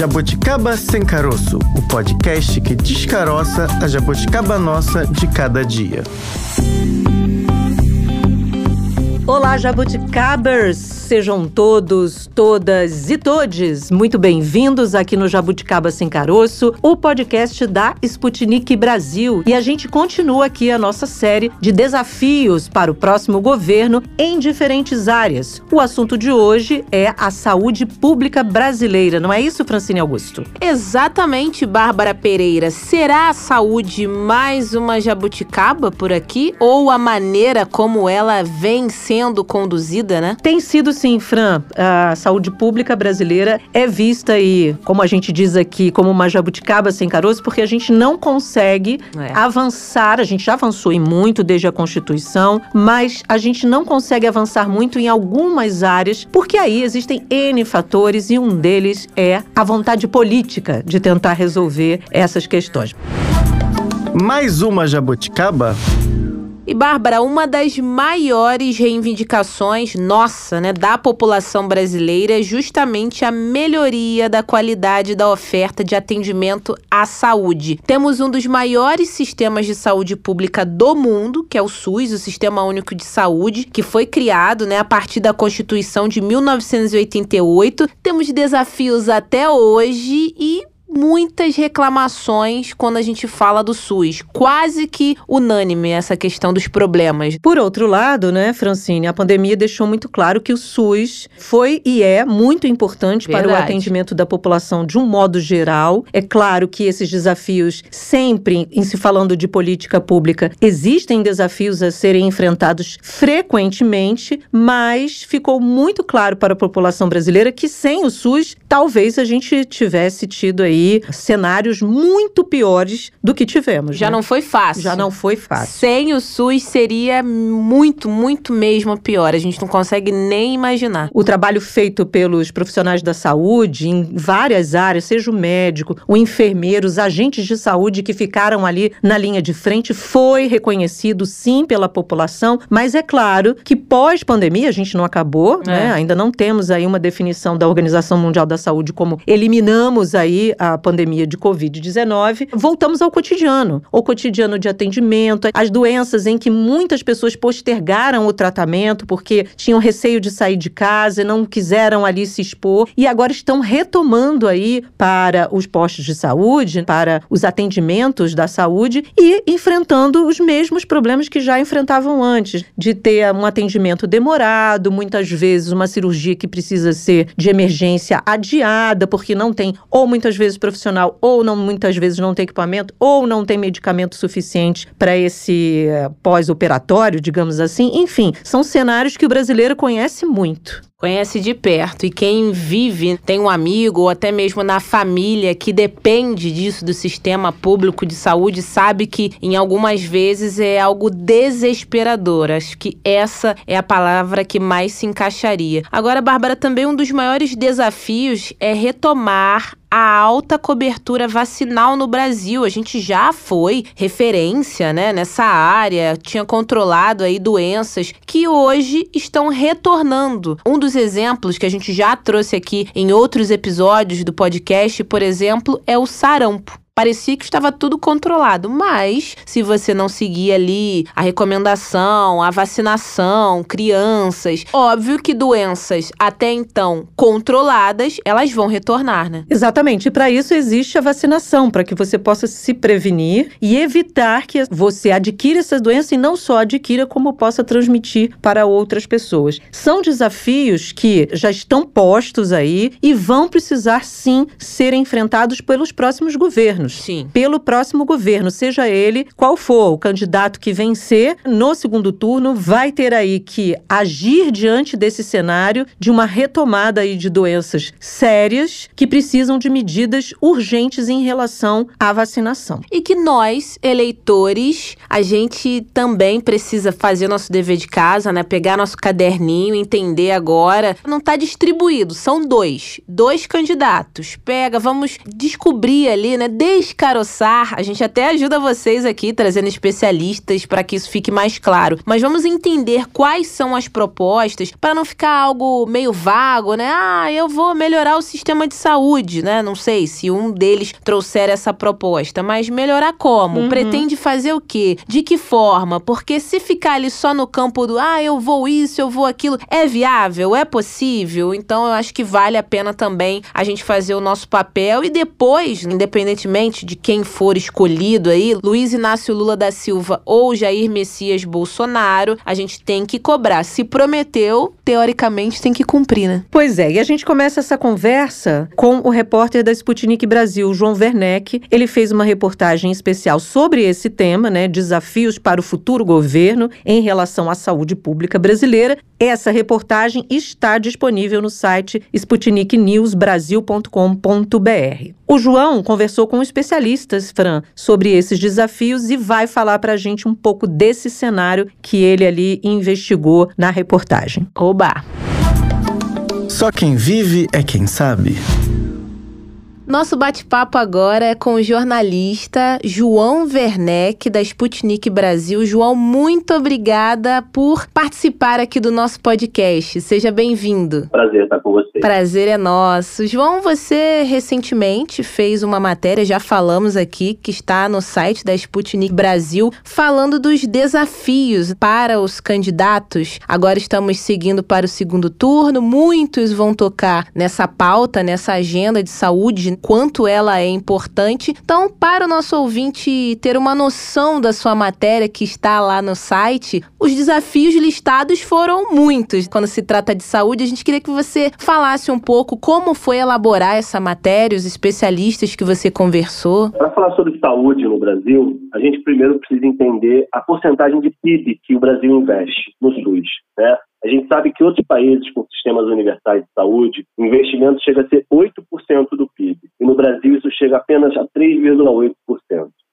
Jabuticaba Sem Caroço, o podcast que descaroça a jabuticaba nossa de cada dia. Olá, jabuticabers! Sejam todos, todas e todes muito bem-vindos aqui no Jabuticaba Sem Caroço, o podcast da Sputnik Brasil. E a gente continua aqui a nossa série de desafios para o próximo governo em diferentes áreas. O assunto de hoje é a saúde pública brasileira, não é isso, Francine Augusto? Exatamente, Bárbara Pereira. Será a saúde mais uma jabuticaba por aqui ou a maneira como ela vem sendo conduzida, né? Tem sido sim, Fran, a saúde pública brasileira é vista aí, como a gente diz aqui, como uma jabuticaba sem caroço, porque a gente não consegue é. avançar, a gente já avançou em muito desde a Constituição, mas a gente não consegue avançar muito em algumas áreas, porque aí existem N fatores e um deles é a vontade política de tentar resolver essas questões. Mais uma jabuticaba? E Bárbara, uma das maiores reivindicações nossa, né, da população brasileira é justamente a melhoria da qualidade da oferta de atendimento à saúde. Temos um dos maiores sistemas de saúde pública do mundo, que é o SUS, o Sistema Único de Saúde, que foi criado, né, a partir da Constituição de 1988. Temos desafios até hoje e muitas reclamações quando a gente fala do SUS. Quase que unânime essa questão dos problemas. Por outro lado, né, Francine, a pandemia deixou muito claro que o SUS foi e é muito importante Verdade. para o atendimento da população de um modo geral. É claro que esses desafios, sempre em se falando de política pública, existem desafios a serem enfrentados frequentemente, mas ficou muito claro para a população brasileira que sem o SUS, talvez a gente tivesse tido aí aí cenários muito piores do que tivemos. Já né? não foi fácil. Já não foi fácil. Sem o SUS seria muito, muito mesmo pior. A gente não consegue nem imaginar. O trabalho feito pelos profissionais da saúde em várias áreas, seja o médico, o enfermeiro, os agentes de saúde que ficaram ali na linha de frente, foi reconhecido sim pela população, mas é claro que pós-pandemia, a gente não acabou, é. né? Ainda não temos aí uma definição da Organização Mundial da Saúde como eliminamos aí a pandemia de Covid-19, voltamos ao cotidiano, o cotidiano de atendimento, as doenças em que muitas pessoas postergaram o tratamento porque tinham receio de sair de casa não quiseram ali se expor e agora estão retomando aí para os postos de saúde, para os atendimentos da saúde e enfrentando os mesmos problemas que já enfrentavam antes, de ter um atendimento demorado, muitas vezes uma cirurgia que precisa ser de emergência adiada porque não tem ou muitas vezes profissional ou não muitas vezes não tem equipamento ou não tem medicamento suficiente para esse uh, pós-operatório, digamos assim. Enfim, são cenários que o brasileiro conhece muito. Conhece de perto e quem vive, tem um amigo ou até mesmo na família que depende disso do sistema público de saúde, sabe que em algumas vezes é algo desesperador. Acho que essa é a palavra que mais se encaixaria. Agora, Bárbara, também um dos maiores desafios é retomar a alta cobertura vacinal no Brasil. A gente já foi referência, né, nessa área, tinha controlado aí doenças que hoje estão retornando. Um dos exemplos que a gente já trouxe aqui em outros episódios do podcast, por exemplo, é o sarampo. Parecia que estava tudo controlado, mas se você não seguir ali a recomendação, a vacinação, crianças, óbvio que doenças até então controladas, elas vão retornar, né? Exatamente. E para isso existe a vacinação, para que você possa se prevenir e evitar que você adquira essa doença e não só adquira, como possa transmitir para outras pessoas. São desafios que já estão postos aí e vão precisar sim ser enfrentados pelos próximos governos governos. Sim. Pelo próximo governo, seja ele qual for o candidato que vencer no segundo turno, vai ter aí que agir diante desse cenário de uma retomada aí de doenças sérias que precisam de medidas urgentes em relação à vacinação. E que nós, eleitores, a gente também precisa fazer nosso dever de casa, né? Pegar nosso caderninho, entender agora. Não está distribuído, são dois. Dois candidatos. Pega, vamos descobrir ali, né? Descaroçar. A gente até ajuda vocês aqui trazendo especialistas para que isso fique mais claro. Mas vamos entender quais são as propostas para não ficar algo meio vago, né? Ah, eu vou melhorar o sistema de saúde, né? Não sei se um deles trouxer essa proposta, mas melhorar como? Uhum. Pretende fazer o quê? De que forma? Porque se ficar ali só no campo do ah, eu vou isso, eu vou aquilo, é viável, é possível? Então eu acho que vale a pena também a gente fazer o nosso papel e depois, independentemente de quem for escolhido aí, Luiz Inácio Lula da Silva ou Jair Messias Bolsonaro, a gente tem que cobrar. Se prometeu, teoricamente tem que cumprir, né? Pois é, e a gente começa essa conversa com o repórter da Sputnik Brasil, João Werneck. Ele fez uma reportagem especial sobre esse tema, né? Desafios para o futuro governo em relação à saúde pública brasileira. Essa reportagem está disponível no site sputniknewsbrasil.com.br. O João conversou com especialistas, Fran, sobre esses desafios e vai falar para a gente um pouco desse cenário que ele ali investigou na reportagem. Oba! Só quem vive é quem sabe. Nosso bate-papo agora é com o jornalista João Werneck, da Sputnik Brasil. João, muito obrigada por participar aqui do nosso podcast. Seja bem-vindo. Prazer estar com você. Prazer é nosso. João, você recentemente fez uma matéria, já falamos aqui, que está no site da Sputnik Brasil, falando dos desafios para os candidatos. Agora estamos seguindo para o segundo turno. Muitos vão tocar nessa pauta, nessa agenda de saúde quanto ela é importante. Então, para o nosso ouvinte ter uma noção da sua matéria que está lá no site, os desafios listados foram muitos. Quando se trata de saúde, a gente queria que você falasse um pouco como foi elaborar essa matéria, os especialistas que você conversou. Para falar sobre saúde no Brasil, a gente primeiro precisa entender a porcentagem de PIB que o Brasil investe no SUS. Né? A gente sabe que outros países com sistemas universais de saúde, o investimento chega a ser 8% do PIB. E no Brasil isso chega apenas a 3,8%.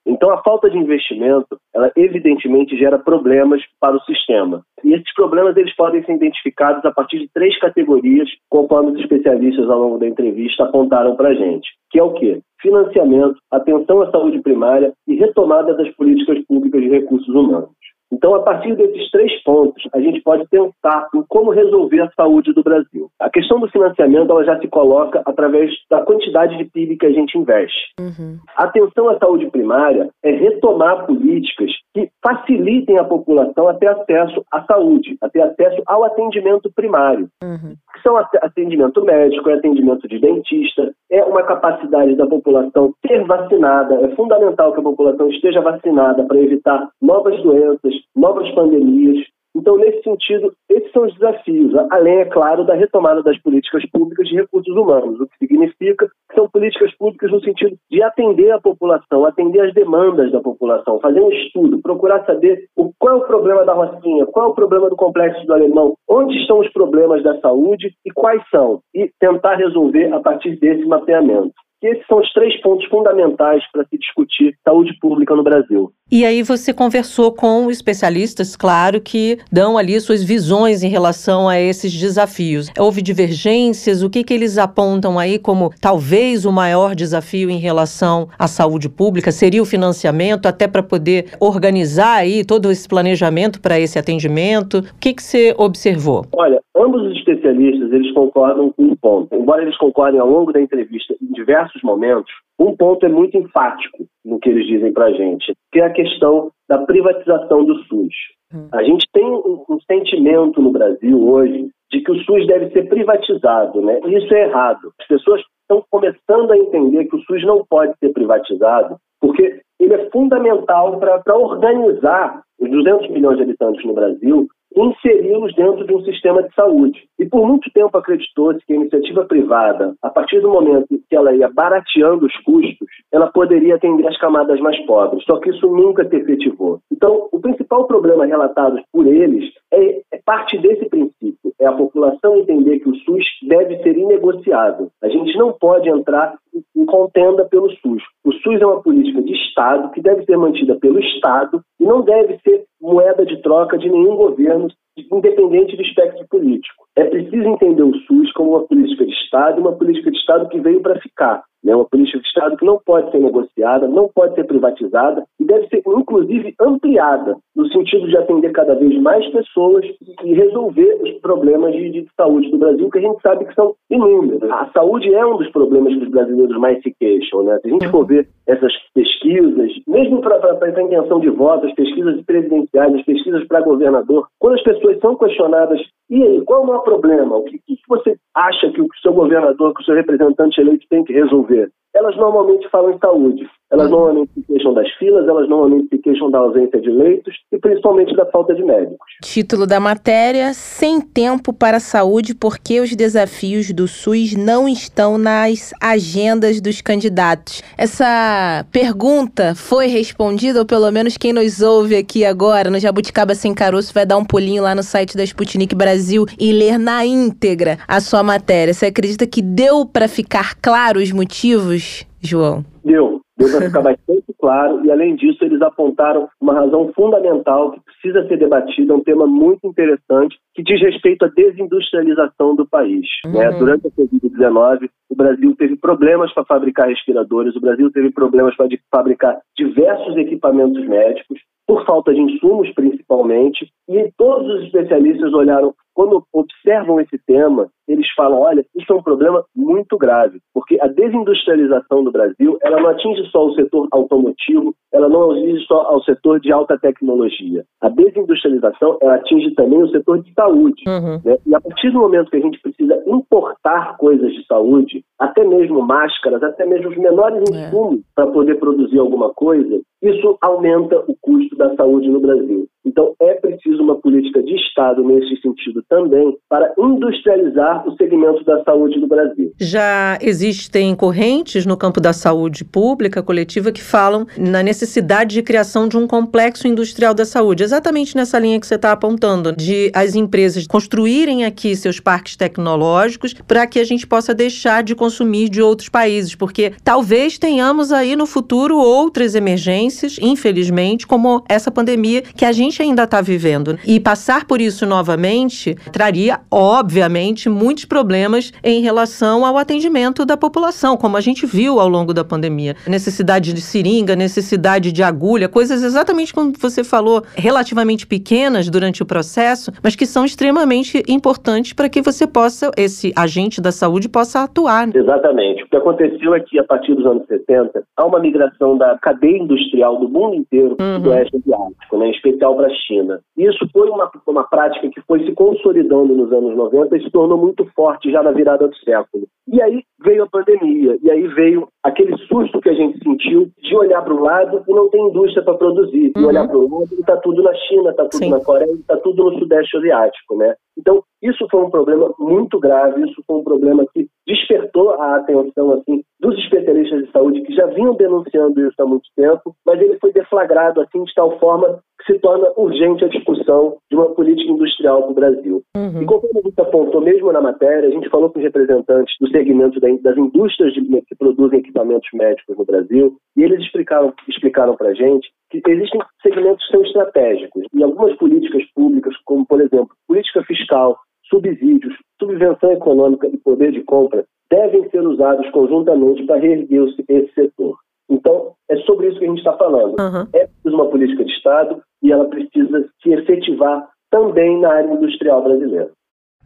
Então, a falta de investimento, ela evidentemente gera problemas para o sistema. E esses problemas eles podem ser identificados a partir de três categorias, conforme os especialistas ao longo da entrevista apontaram para a gente, que é o quê? Financiamento, atenção à saúde primária e retomada das políticas públicas de recursos humanos. Então, a partir desses três pontos, a gente pode pensar em como resolver a saúde do Brasil. A questão do financiamento ela já se coloca através da quantidade de PIB que a gente investe. Uhum. A atenção à saúde primária é retomar políticas que facilitem a população a ter acesso à saúde, a ter acesso ao atendimento primário. Uhum. Que são atendimento médico, é atendimento de dentista, é uma capacidade da população ser vacinada. É fundamental que a população esteja vacinada para evitar novas doenças, novas pandemias. Então, nesse sentido, esses são os desafios, além, é claro, da retomada das políticas públicas de recursos humanos, o que significa que são políticas públicas no sentido de atender a população, atender as demandas da população, fazer um estudo, procurar saber qual é o problema da Rocinha, qual é o problema do complexo do Alemão, onde estão os problemas da saúde e quais são, e tentar resolver a partir desse mapeamento que esses são os três pontos fundamentais para se discutir saúde pública no Brasil. E aí você conversou com especialistas, claro, que dão ali suas visões em relação a esses desafios. Houve divergências? O que, que eles apontam aí como talvez o maior desafio em relação à saúde pública? Seria o financiamento, até para poder organizar aí todo esse planejamento para esse atendimento? O que, que você observou? Olha, ambos os especialistas eles concordam com um ponto. Embora eles concordem ao longo da entrevista em diversos diversos momentos, um ponto é muito enfático no que eles dizem para a gente, que é a questão da privatização do SUS. Hum. A gente tem um, um, sentimento no Brasil hoje de que o SUS deve ser privatizado, né? E isso é errado. As pessoas estão começando a entender que o SUS não pode ser privatizado, porque ele é fundamental para organizar os 200 milhões de habitantes no Brasil inseri-los dentro de um sistema de saúde. E por muito tempo acreditou-se que a iniciativa privada, a partir do momento que ela ia barateando os custos, ela poderia atender as camadas mais pobres. Só que isso nunca se efetivou. Então, o principal problema relatado por eles é, é parte desse princípio: é a população entender que o SUS deve ser inegociável. A gente não pode entrar em contenda pelo SUS. O SUS é uma política de Estado que deve ser mantida pelo Estado e não deve ser moeda de troca de nenhum governo, independente do espectro político. É preciso entender o SUS como uma política de Estado, uma política de Estado que veio para ficar. É uma política de Estado que não pode ser negociada, não pode ser privatizada e deve ser, inclusive, ampliada, no sentido de atender cada vez mais pessoas e resolver os problemas de, de saúde do Brasil, que a gente sabe que são inúmeros. A saúde é um dos problemas que os brasileiros mais se queixam. Né? Se a gente for ver essas pesquisas, mesmo para a intenção de voto, as pesquisas presidenciais, as pesquisas para governador, quando as pessoas são questionadas, e aí, qual é o maior problema? O que, que você acha que o seu governador, que o seu representante eleito tem que resolver? Elas normalmente falam em saúde. Elas normalmente se queixam das filas, elas normalmente se queixam da ausência de leitos e principalmente da falta de médicos. Título da matéria: Sem tempo para a saúde porque os desafios do SUS não estão nas agendas dos candidatos. Essa pergunta foi respondida, ou pelo menos quem nos ouve aqui agora no Jabuticaba Sem Caroço vai dar um pulinho lá no site da Sputnik Brasil e ler na íntegra a sua matéria. Você acredita que deu para ficar claro os motivos, João? Deu. Deu para ficar bastante claro e, além disso, eles apontaram uma razão fundamental que precisa ser debatida, um tema muito interessante, que diz respeito à desindustrialização do país. Uhum. Né? Durante a Covid-19, o Brasil teve problemas para fabricar respiradores, o Brasil teve problemas para fabricar diversos equipamentos médicos, por falta de insumos principalmente, e todos os especialistas olharam, quando observam esse tema, eles falam, olha, isso é um problema muito grave, porque a desindustrialização do Brasil, ela não atinge só o setor automotivo, ela não atinge só ao setor de alta tecnologia. A desindustrialização, ela atinge também o setor de saúde. Uhum. Né? E a partir do momento que a gente precisa importar coisas de saúde, até mesmo máscaras, até mesmo os menores é. insumos é. para poder produzir alguma coisa, isso aumenta o custo da saúde no Brasil. Então, é preciso uma política de Estado nesse sentido também para industrializar o segmento da saúde no Brasil. Já existem correntes no campo da saúde pública coletiva que falam na necessidade de criação de um complexo industrial da saúde, exatamente nessa linha que você está apontando, de as empresas construírem aqui seus parques tecnológicos para que a gente possa deixar de consumir de outros países, porque talvez tenhamos aí no futuro outras emergências, infelizmente, como essa pandemia que a gente gente ainda está vivendo. E passar por isso novamente traria, obviamente, muitos problemas em relação ao atendimento da população, como a gente viu ao longo da pandemia. Necessidade de seringa, necessidade de agulha, coisas exatamente como você falou, relativamente pequenas durante o processo, mas que são extremamente importantes para que você possa, esse agente da saúde, possa atuar. Exatamente. O que aconteceu é que, a partir dos anos 70, há uma migração da cadeia industrial do mundo inteiro uhum. do oeste asiático, né, em especial para a China. Isso foi uma, uma prática que foi se consolidando nos anos 90 e se tornou muito forte já na virada do século. E aí veio a pandemia, e aí veio aquele susto que a gente sentiu de olhar para o lado e não tem indústria para produzir, uhum. e olhar para o outro e está tudo na China, está tudo Sim. na Coreia, está tudo no Sudeste Asiático, né? Então, isso foi um problema muito grave, isso foi um problema que despertou a atenção assim dos especialistas de saúde que já vinham denunciando isso há muito tempo, mas ele foi deflagrado assim de tal forma se torna urgente a discussão de uma política industrial para o Brasil. Uhum. E conforme a gente apontou mesmo na matéria, a gente falou com os representantes do segmento das indústrias que produzem equipamentos médicos no Brasil, e eles explicaram explicaram para a gente que existem segmentos que são estratégicos e algumas políticas públicas, como por exemplo política fiscal, subsídios, subvenção econômica e poder de compra devem ser usados conjuntamente para reerguer esse setor. Então, é sobre isso que a gente está falando. Uhum. É preciso uma política de Estado e ela precisa se efetivar também na área industrial brasileira.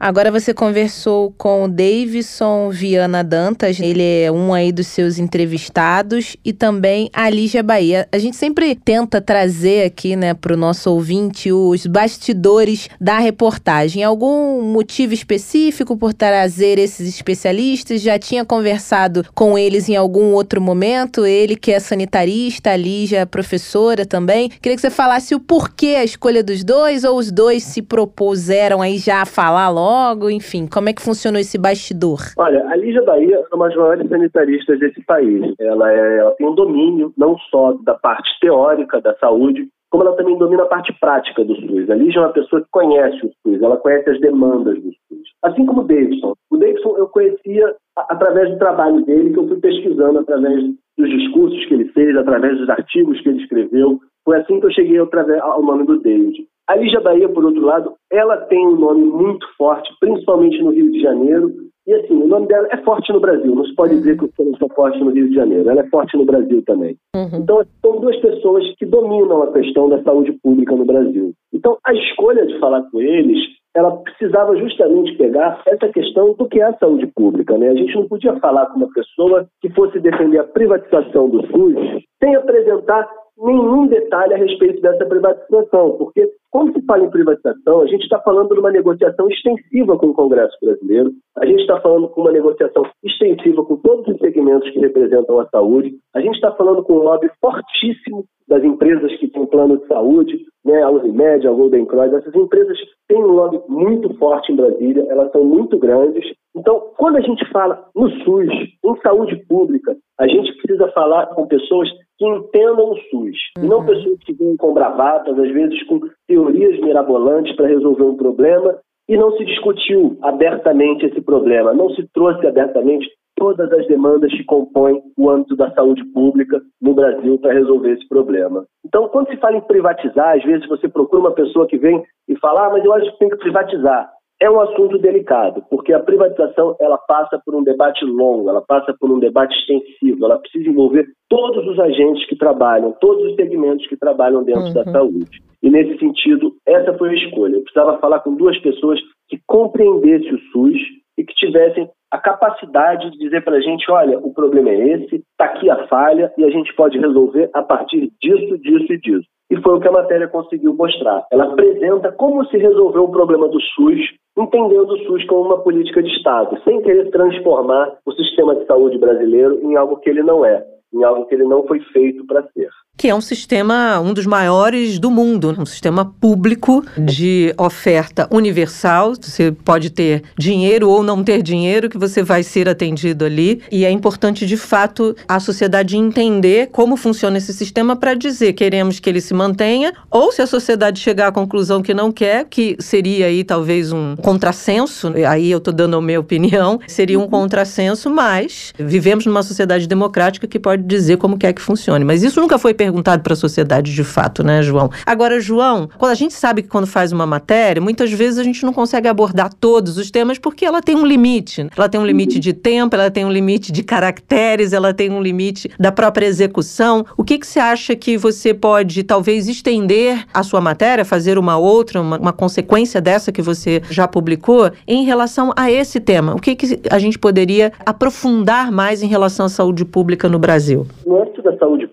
Agora você conversou com o Davidson Viana Dantas, ele é um aí dos seus entrevistados, e também a Lígia Bahia. A gente sempre tenta trazer aqui, né, para o nosso ouvinte os bastidores da reportagem. Algum motivo específico por trazer esses especialistas? Já tinha conversado com eles em algum outro momento? Ele que é sanitarista, a Lígia é professora também. Queria que você falasse o porquê a escolha dos dois, ou os dois se propuseram aí já a falar logo logo? Enfim, como é que funcionou esse bastidor? Olha, a Lígia Bahia é uma das maiores sanitaristas desse país. Ela, é, ela tem um domínio não só da parte teórica da saúde, como ela também domina a parte prática do SUS. A Lígia é uma pessoa que conhece o SUS, ela conhece as demandas do SUS. Assim como o Davidson. O Davidson eu conhecia através do trabalho dele, que eu fui pesquisando através dos discursos que ele fez, através dos artigos que ele escreveu. Foi assim que eu cheguei ao nome do David. A Lígia Bahia, por outro lado, ela tem um nome muito forte, principalmente no Rio de Janeiro, E assim, o nome dela é forte no Brasil. Não se pode dizer que eu sou forte no Rio de Janeiro. Ela é forte no Brasil também. Uhum. Então, são duas pessoas que dominam a questão da saúde pública no Brasil. Então, a escolha de falar com eles ela precisava justamente pegar essa questão do que é a saúde pública. Né? A gente não podia falar com uma pessoa que fosse defender a privatização do SUS sem apresentar nenhum detalhe a respeito dessa privatização, porque quando se fala em privatização, a gente está falando de uma negociação extensiva com o Congresso brasileiro, a gente está falando com uma negociação extensiva com todos os segmentos que representam a saúde, a gente está falando com um lobby fortíssimo das empresas que têm plano de saúde, né, a Unimed, a Golden Cross, essas empresas têm um lobby muito forte em Brasília, elas são muito grandes. Então, quando a gente fala no SUS, em saúde pública, a gente precisa falar com pessoas que entendam o SUS, uhum. e não pessoas que vêm com bravatas, às vezes com teorias mirabolantes para resolver um problema, e não se discutiu abertamente esse problema, não se trouxe abertamente todas as demandas que compõem o âmbito da saúde pública no Brasil para resolver esse problema. Então, quando se fala em privatizar, às vezes você procura uma pessoa que vem e fala, ah, mas eu acho que tem que privatizar. É um assunto delicado, porque a privatização ela passa por um debate longo, ela passa por um debate extensivo, ela precisa envolver todos os agentes que trabalham, todos os segmentos que trabalham dentro uhum. da saúde. E nesse sentido, essa foi a escolha. Eu precisava falar com duas pessoas que compreendessem o SUS e que tivessem a capacidade de dizer para a gente, olha, o problema é esse, está aqui a falha e a gente pode resolver a partir disso, disso e disso. E foi o que a matéria conseguiu mostrar. Ela apresenta como se resolveu o problema do SUS, entendendo o SUS como uma política de Estado, sem querer transformar o sistema de saúde brasileiro em algo que ele não é, em algo que ele não foi feito para ser que é um sistema, um dos maiores do mundo, um sistema público de oferta universal. Você pode ter dinheiro ou não ter dinheiro, que você vai ser atendido ali. E é importante, de fato, a sociedade entender como funciona esse sistema para dizer queremos que ele se mantenha, ou se a sociedade chegar à conclusão que não quer, que seria aí talvez um contrassenso, aí eu estou dando a minha opinião, seria um contrassenso, mas vivemos numa sociedade democrática que pode dizer como quer que funcione. Mas isso nunca foi perguntado para a sociedade de fato, né, João? Agora, João, quando a gente sabe que quando faz uma matéria, muitas vezes a gente não consegue abordar todos os temas porque ela tem um limite. Ela tem um limite de tempo, ela tem um limite de caracteres, ela tem um limite da própria execução. O que, que você acha que você pode, talvez, estender a sua matéria, fazer uma outra, uma, uma consequência dessa que você já publicou, em relação a esse tema? O que, que a gente poderia aprofundar mais em relação à saúde pública no Brasil? No âmbito da saúde pública,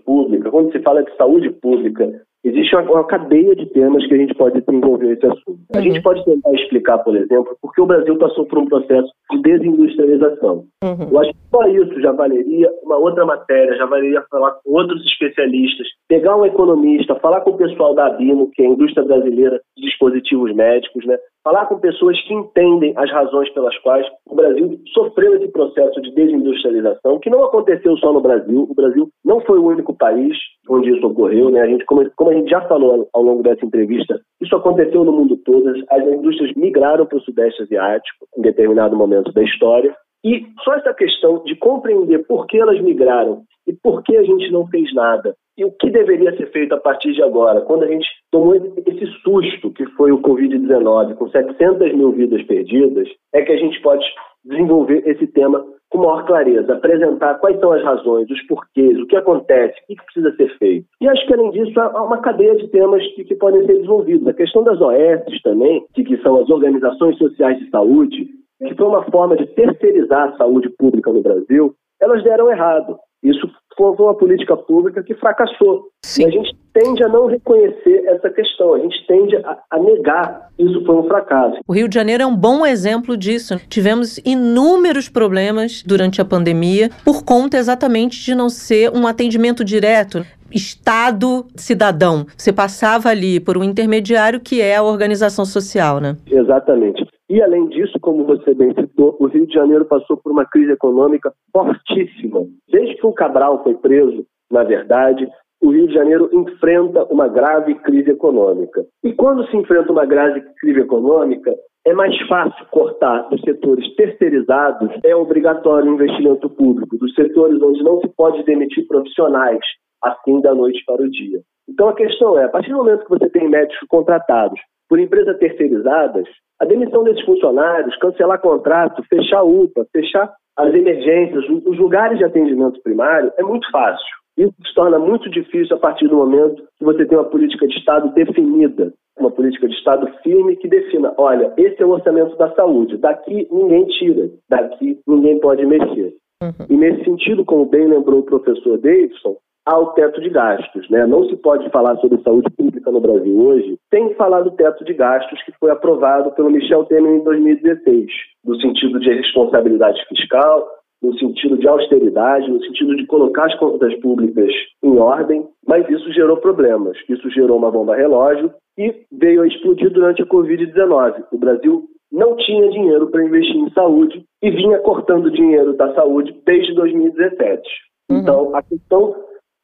quando se fala de saúde pública, existe uma, uma, cadeia de temas que a gente pode desenvolver esse assunto. A gente uhum. pode tentar explicar, por exemplo, por que o Brasil passou por um processo de desindustrialização. Uhum. Eu acho que só isso já valeria uma outra matéria, já valeria falar com outros especialistas, pegar um economista, falar com o pessoal da ABIMO, que é a indústria brasileira de dispositivos médicos, né? Falar com pessoas que entendem as razões pelas quais o Brasil sofreu esse processo de desindustrialização, que não aconteceu só no Brasil. O Brasil não foi o único país onde isso ocorreu. Né? A gente, como, como a gente já falou ao longo dessa entrevista, isso aconteceu no mundo todo. As indústrias migraram para o Sudeste Asiático em determinado momento da história. E só essa questão de compreender por que elas migraram e por que a gente não fez nada e o que deveria ser feito a partir de agora, quando a gente tomou esse susto que foi o Covid-19, com 700 mil vidas perdidas, é que a gente pode desenvolver esse tema com maior clareza, apresentar quais são as razões, os porquês, o que acontece, o que precisa ser feito. E acho que, além disso, há uma cadeia de temas que, que podem ser desenvolvidos. A questão das OS também, que, que são as Organizações Sociais de Saúde, que foi uma forma de terceirizar a saúde pública no Brasil, elas deram errado. Isso foi uma política pública que fracassou. Sim. E a gente tende a não reconhecer essa questão, a gente tende a, a, negar que isso foi um fracasso. O Rio de Janeiro é um bom exemplo disso. Tivemos inúmeros problemas durante a pandemia por conta exatamente de não ser um atendimento direto. Estado cidadão. Você passava ali por um intermediário que é a organização social, né? Exatamente. E, além disso, como você bem citou, o Rio de Janeiro passou por uma crise econômica fortíssima. Desde que o Cabral foi preso, na verdade, o Rio de Janeiro enfrenta uma grave crise econômica. E quando se enfrenta uma grave crise econômica, é mais fácil cortar dos setores terceirizados, é obrigatório o investimento público, dos setores onde não se pode demitir profissionais assim da noite para o dia. Então a questão é, a partir do momento que você tem médicos contratados por empresas terceirizadas, a demissão desses funcionários, cancelar contrato, fechar UPA, fechar as emergências, os lugares de atendimento primário, é muito fácil. Isso se torna muito difícil a partir do momento que você tem uma política de Estado definida, uma política de Estado firme que defina: olha, esse é o orçamento da saúde, daqui ninguém tira, daqui ninguém pode mexer. Uhum. E nesse sentido, como bem lembrou o professor Davidson, há o teto de gastos. Né? Não se pode falar sobre saúde pública no Brasil hoje sem falar do teto de gastos que foi aprovado pelo Michel Temer em 2016, no sentido de responsabilidade fiscal, no sentido de austeridade, no sentido de colocar as contas públicas em ordem, mas isso gerou problemas. Isso gerou uma bomba relógio e veio a explodir durante a Covid-19. O Brasil não tinha dinheiro para investir em saúde e vinha cortando dinheiro da saúde desde 2017. Uhum. Então, a questão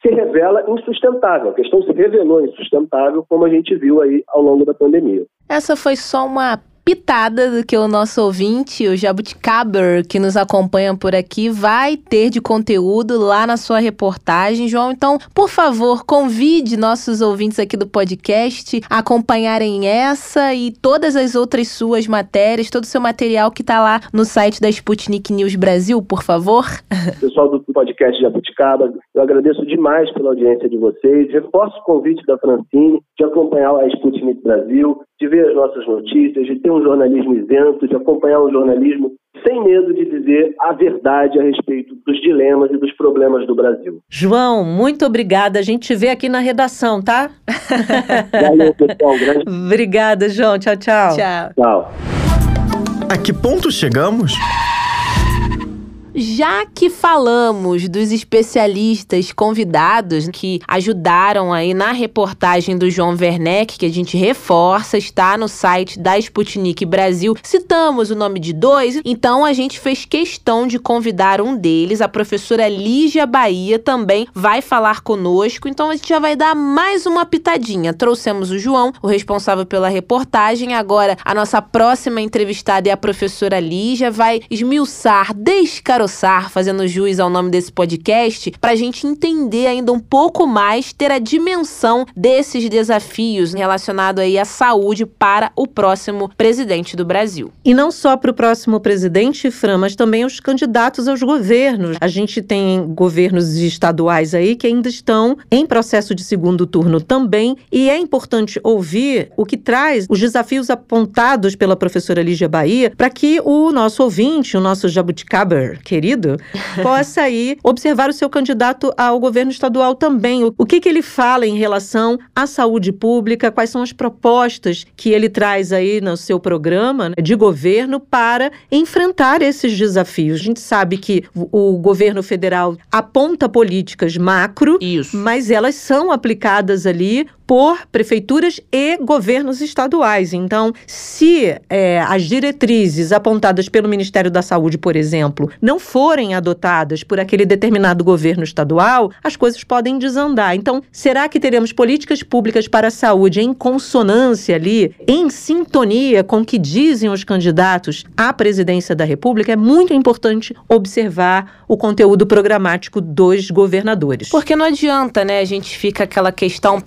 se revela insustentável. A questão se revelou insustentável, como a gente viu aí ao longo da pandemia. Essa foi só uma pitada do que o nosso ouvinte, o Jabuticaber, que nos acompanha por aqui, vai ter de conteúdo lá na sua reportagem, João. Então, por favor, convide nossos ouvintes aqui do podcast a acompanharem essa e todas as outras suas matérias, todo o seu material que está lá no site da Sputnik News Brasil, por favor. Pessoal do podcast Jabuticaba, eu agradeço demais pela audiência de vocês. Reforço o convite da Francine de acompanhar a Sputnik Brasil, de ver as nossas notícias, de ter um jornalismo isento, de acompanhar um jornalismo sem medo de dizer a verdade a respeito dos dilemas e dos problemas do Brasil. João, muito obrigada. A gente te vê aqui na redação, tá? Valeu, pessoal. Grande... Obrigada, João. Tchau, tchau. Tchau. Tchau. A que ponto chegamos? Já que falamos dos especialistas convidados que ajudaram aí na reportagem do João Werneck, que a gente reforça, está no site da Sputnik Brasil, citamos o nome de dois, então a gente fez questão de convidar um deles, a professora Lígia Bahia, também vai falar conosco, então a gente já vai dar mais uma pitadinha. Trouxemos o João, o responsável pela reportagem, agora a nossa próxima entrevistada é a professora Lígia, vai esmiuçar, descaroçar fazendo juiz ao nome desse podcast, para a gente entender ainda um pouco mais, ter a dimensão desses desafios relacionados aí à saúde para o próximo presidente do Brasil. E não só para o próximo presidente, Fran, mas também os candidatos aos governos. A gente tem governos estaduais aí que ainda estão em processo de segundo turno também, e é importante ouvir o que traz os desafios apontados pela professora Lígia Bahia para que o nosso ouvinte, o nosso jabuticaber, que querido, possa aí observar o seu candidato ao governo estadual também. O que, que ele fala em relação à saúde pública, quais são as propostas que ele traz aí no seu programa de governo para enfrentar esses desafios. A gente sabe que o governo federal aponta políticas macro, Isso. mas elas são aplicadas ali por prefeituras e governos estaduais. Então, se é, as diretrizes apontadas pelo Ministério da Saúde, por exemplo, não forem adotadas por aquele determinado governo estadual, as coisas podem desandar. Então, será que teremos políticas públicas para a saúde em consonância ali, em sintonia com o que dizem os candidatos à presidência da República? É muito importante observar o conteúdo programático dos governadores. Porque não adianta, né? A gente fica aquela questão,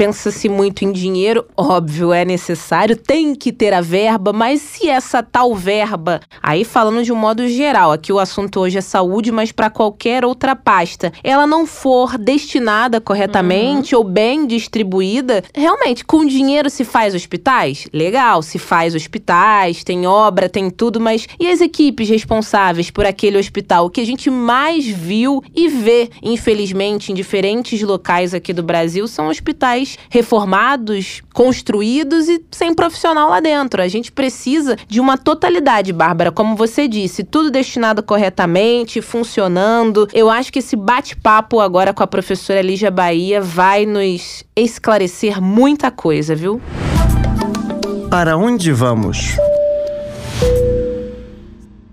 muito em dinheiro, óbvio, é necessário, tem que ter a verba, mas se essa tal verba, aí falando de um modo geral, aqui o assunto hoje é saúde, mas para qualquer outra pasta, ela não for destinada corretamente uhum. ou bem distribuída, realmente, com dinheiro se faz hospitais? Legal, se faz hospitais, tem obra, tem tudo, mas e as equipes responsáveis por aquele hospital? O que a gente mais viu e vê, infelizmente, em diferentes locais aqui do Brasil são hospitais reformados reformados, construídos e sem profissional lá dentro. A gente precisa de uma totalidade, Bárbara, como você disse, tudo destinado corretamente, funcionando. Eu acho que esse bate-papo agora com a professora Lígia Bahia vai nos esclarecer muita coisa, viu? Para onde vamos?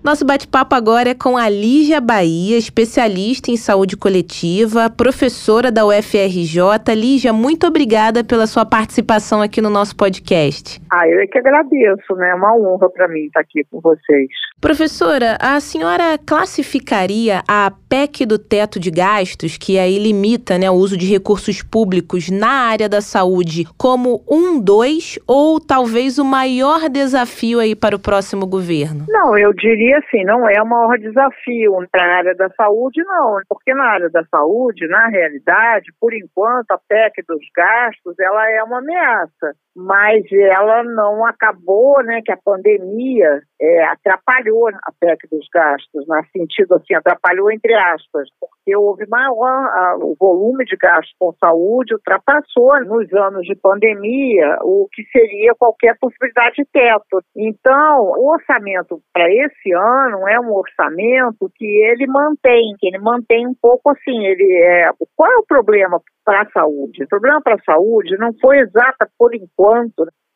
Nosso bate-papo agora é com a Lígia Bahia, especialista em saúde coletiva, professora da UFRJ. Lígia, muito obrigada pela sua participação aqui no nosso podcast. Ah, eu é que agradeço, né? É uma honra para mim estar aqui com vocês. Professora, a senhora classificaria a PEC do teto de gastos, que aí limita né, o uso de recursos públicos na área da saúde, como um, dois ou talvez o maior desafio aí para o próximo governo? Não, eu diria assim, não é o maior desafio para a área da saúde, não, porque na área da saúde, na realidade, por enquanto, a PEC dos gastos, ela é uma ameaça mas ela não acabou, né, que a pandemia é, atrapalhou a PEC dos gastos, no sentido assim, atrapalhou entre aspas, porque houve maior, a, o volume de gastos com saúde ultrapassou nos anos de pandemia o que seria qualquer possibilidade de teto. Então, o orçamento para esse ano é um orçamento que ele mantém, que ele mantém um pouco assim, ele é, qual é o problema para a saúde? O problema para a saúde não foi exata por enquanto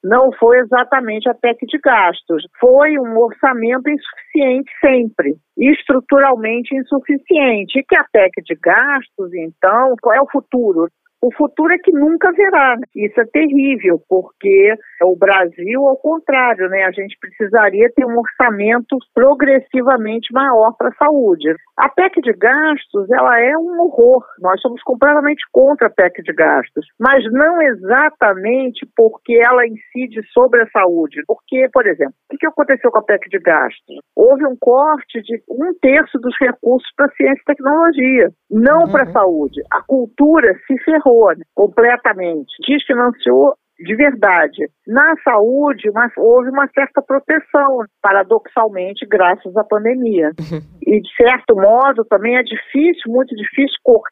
não foi exatamente a PEC de gastos. Foi um orçamento insuficiente sempre, estruturalmente insuficiente. E que a PEC de gastos, então, qual é o futuro? O futuro é que nunca verá. Isso é terrível, porque o Brasil, ao contrário, né, a gente precisaria ter um orçamento progressivamente maior para a saúde. A PEC de gastos, ela é um horror. Nós somos completamente contra a PEC de gastos, mas não exatamente porque ela incide sobre a saúde. Porque, por exemplo, o que aconteceu com a PEC de gastos? Houve um corte de um terço dos recursos para ciência e tecnologia, não uhum. para a saúde. A cultura se ferrou completamente. Desfinanciou de verdade. Na saúde, mas houve uma certa proteção, paradoxalmente, graças à pandemia. Uhum. E, de certo modo, também é difícil, muito difícil, cortar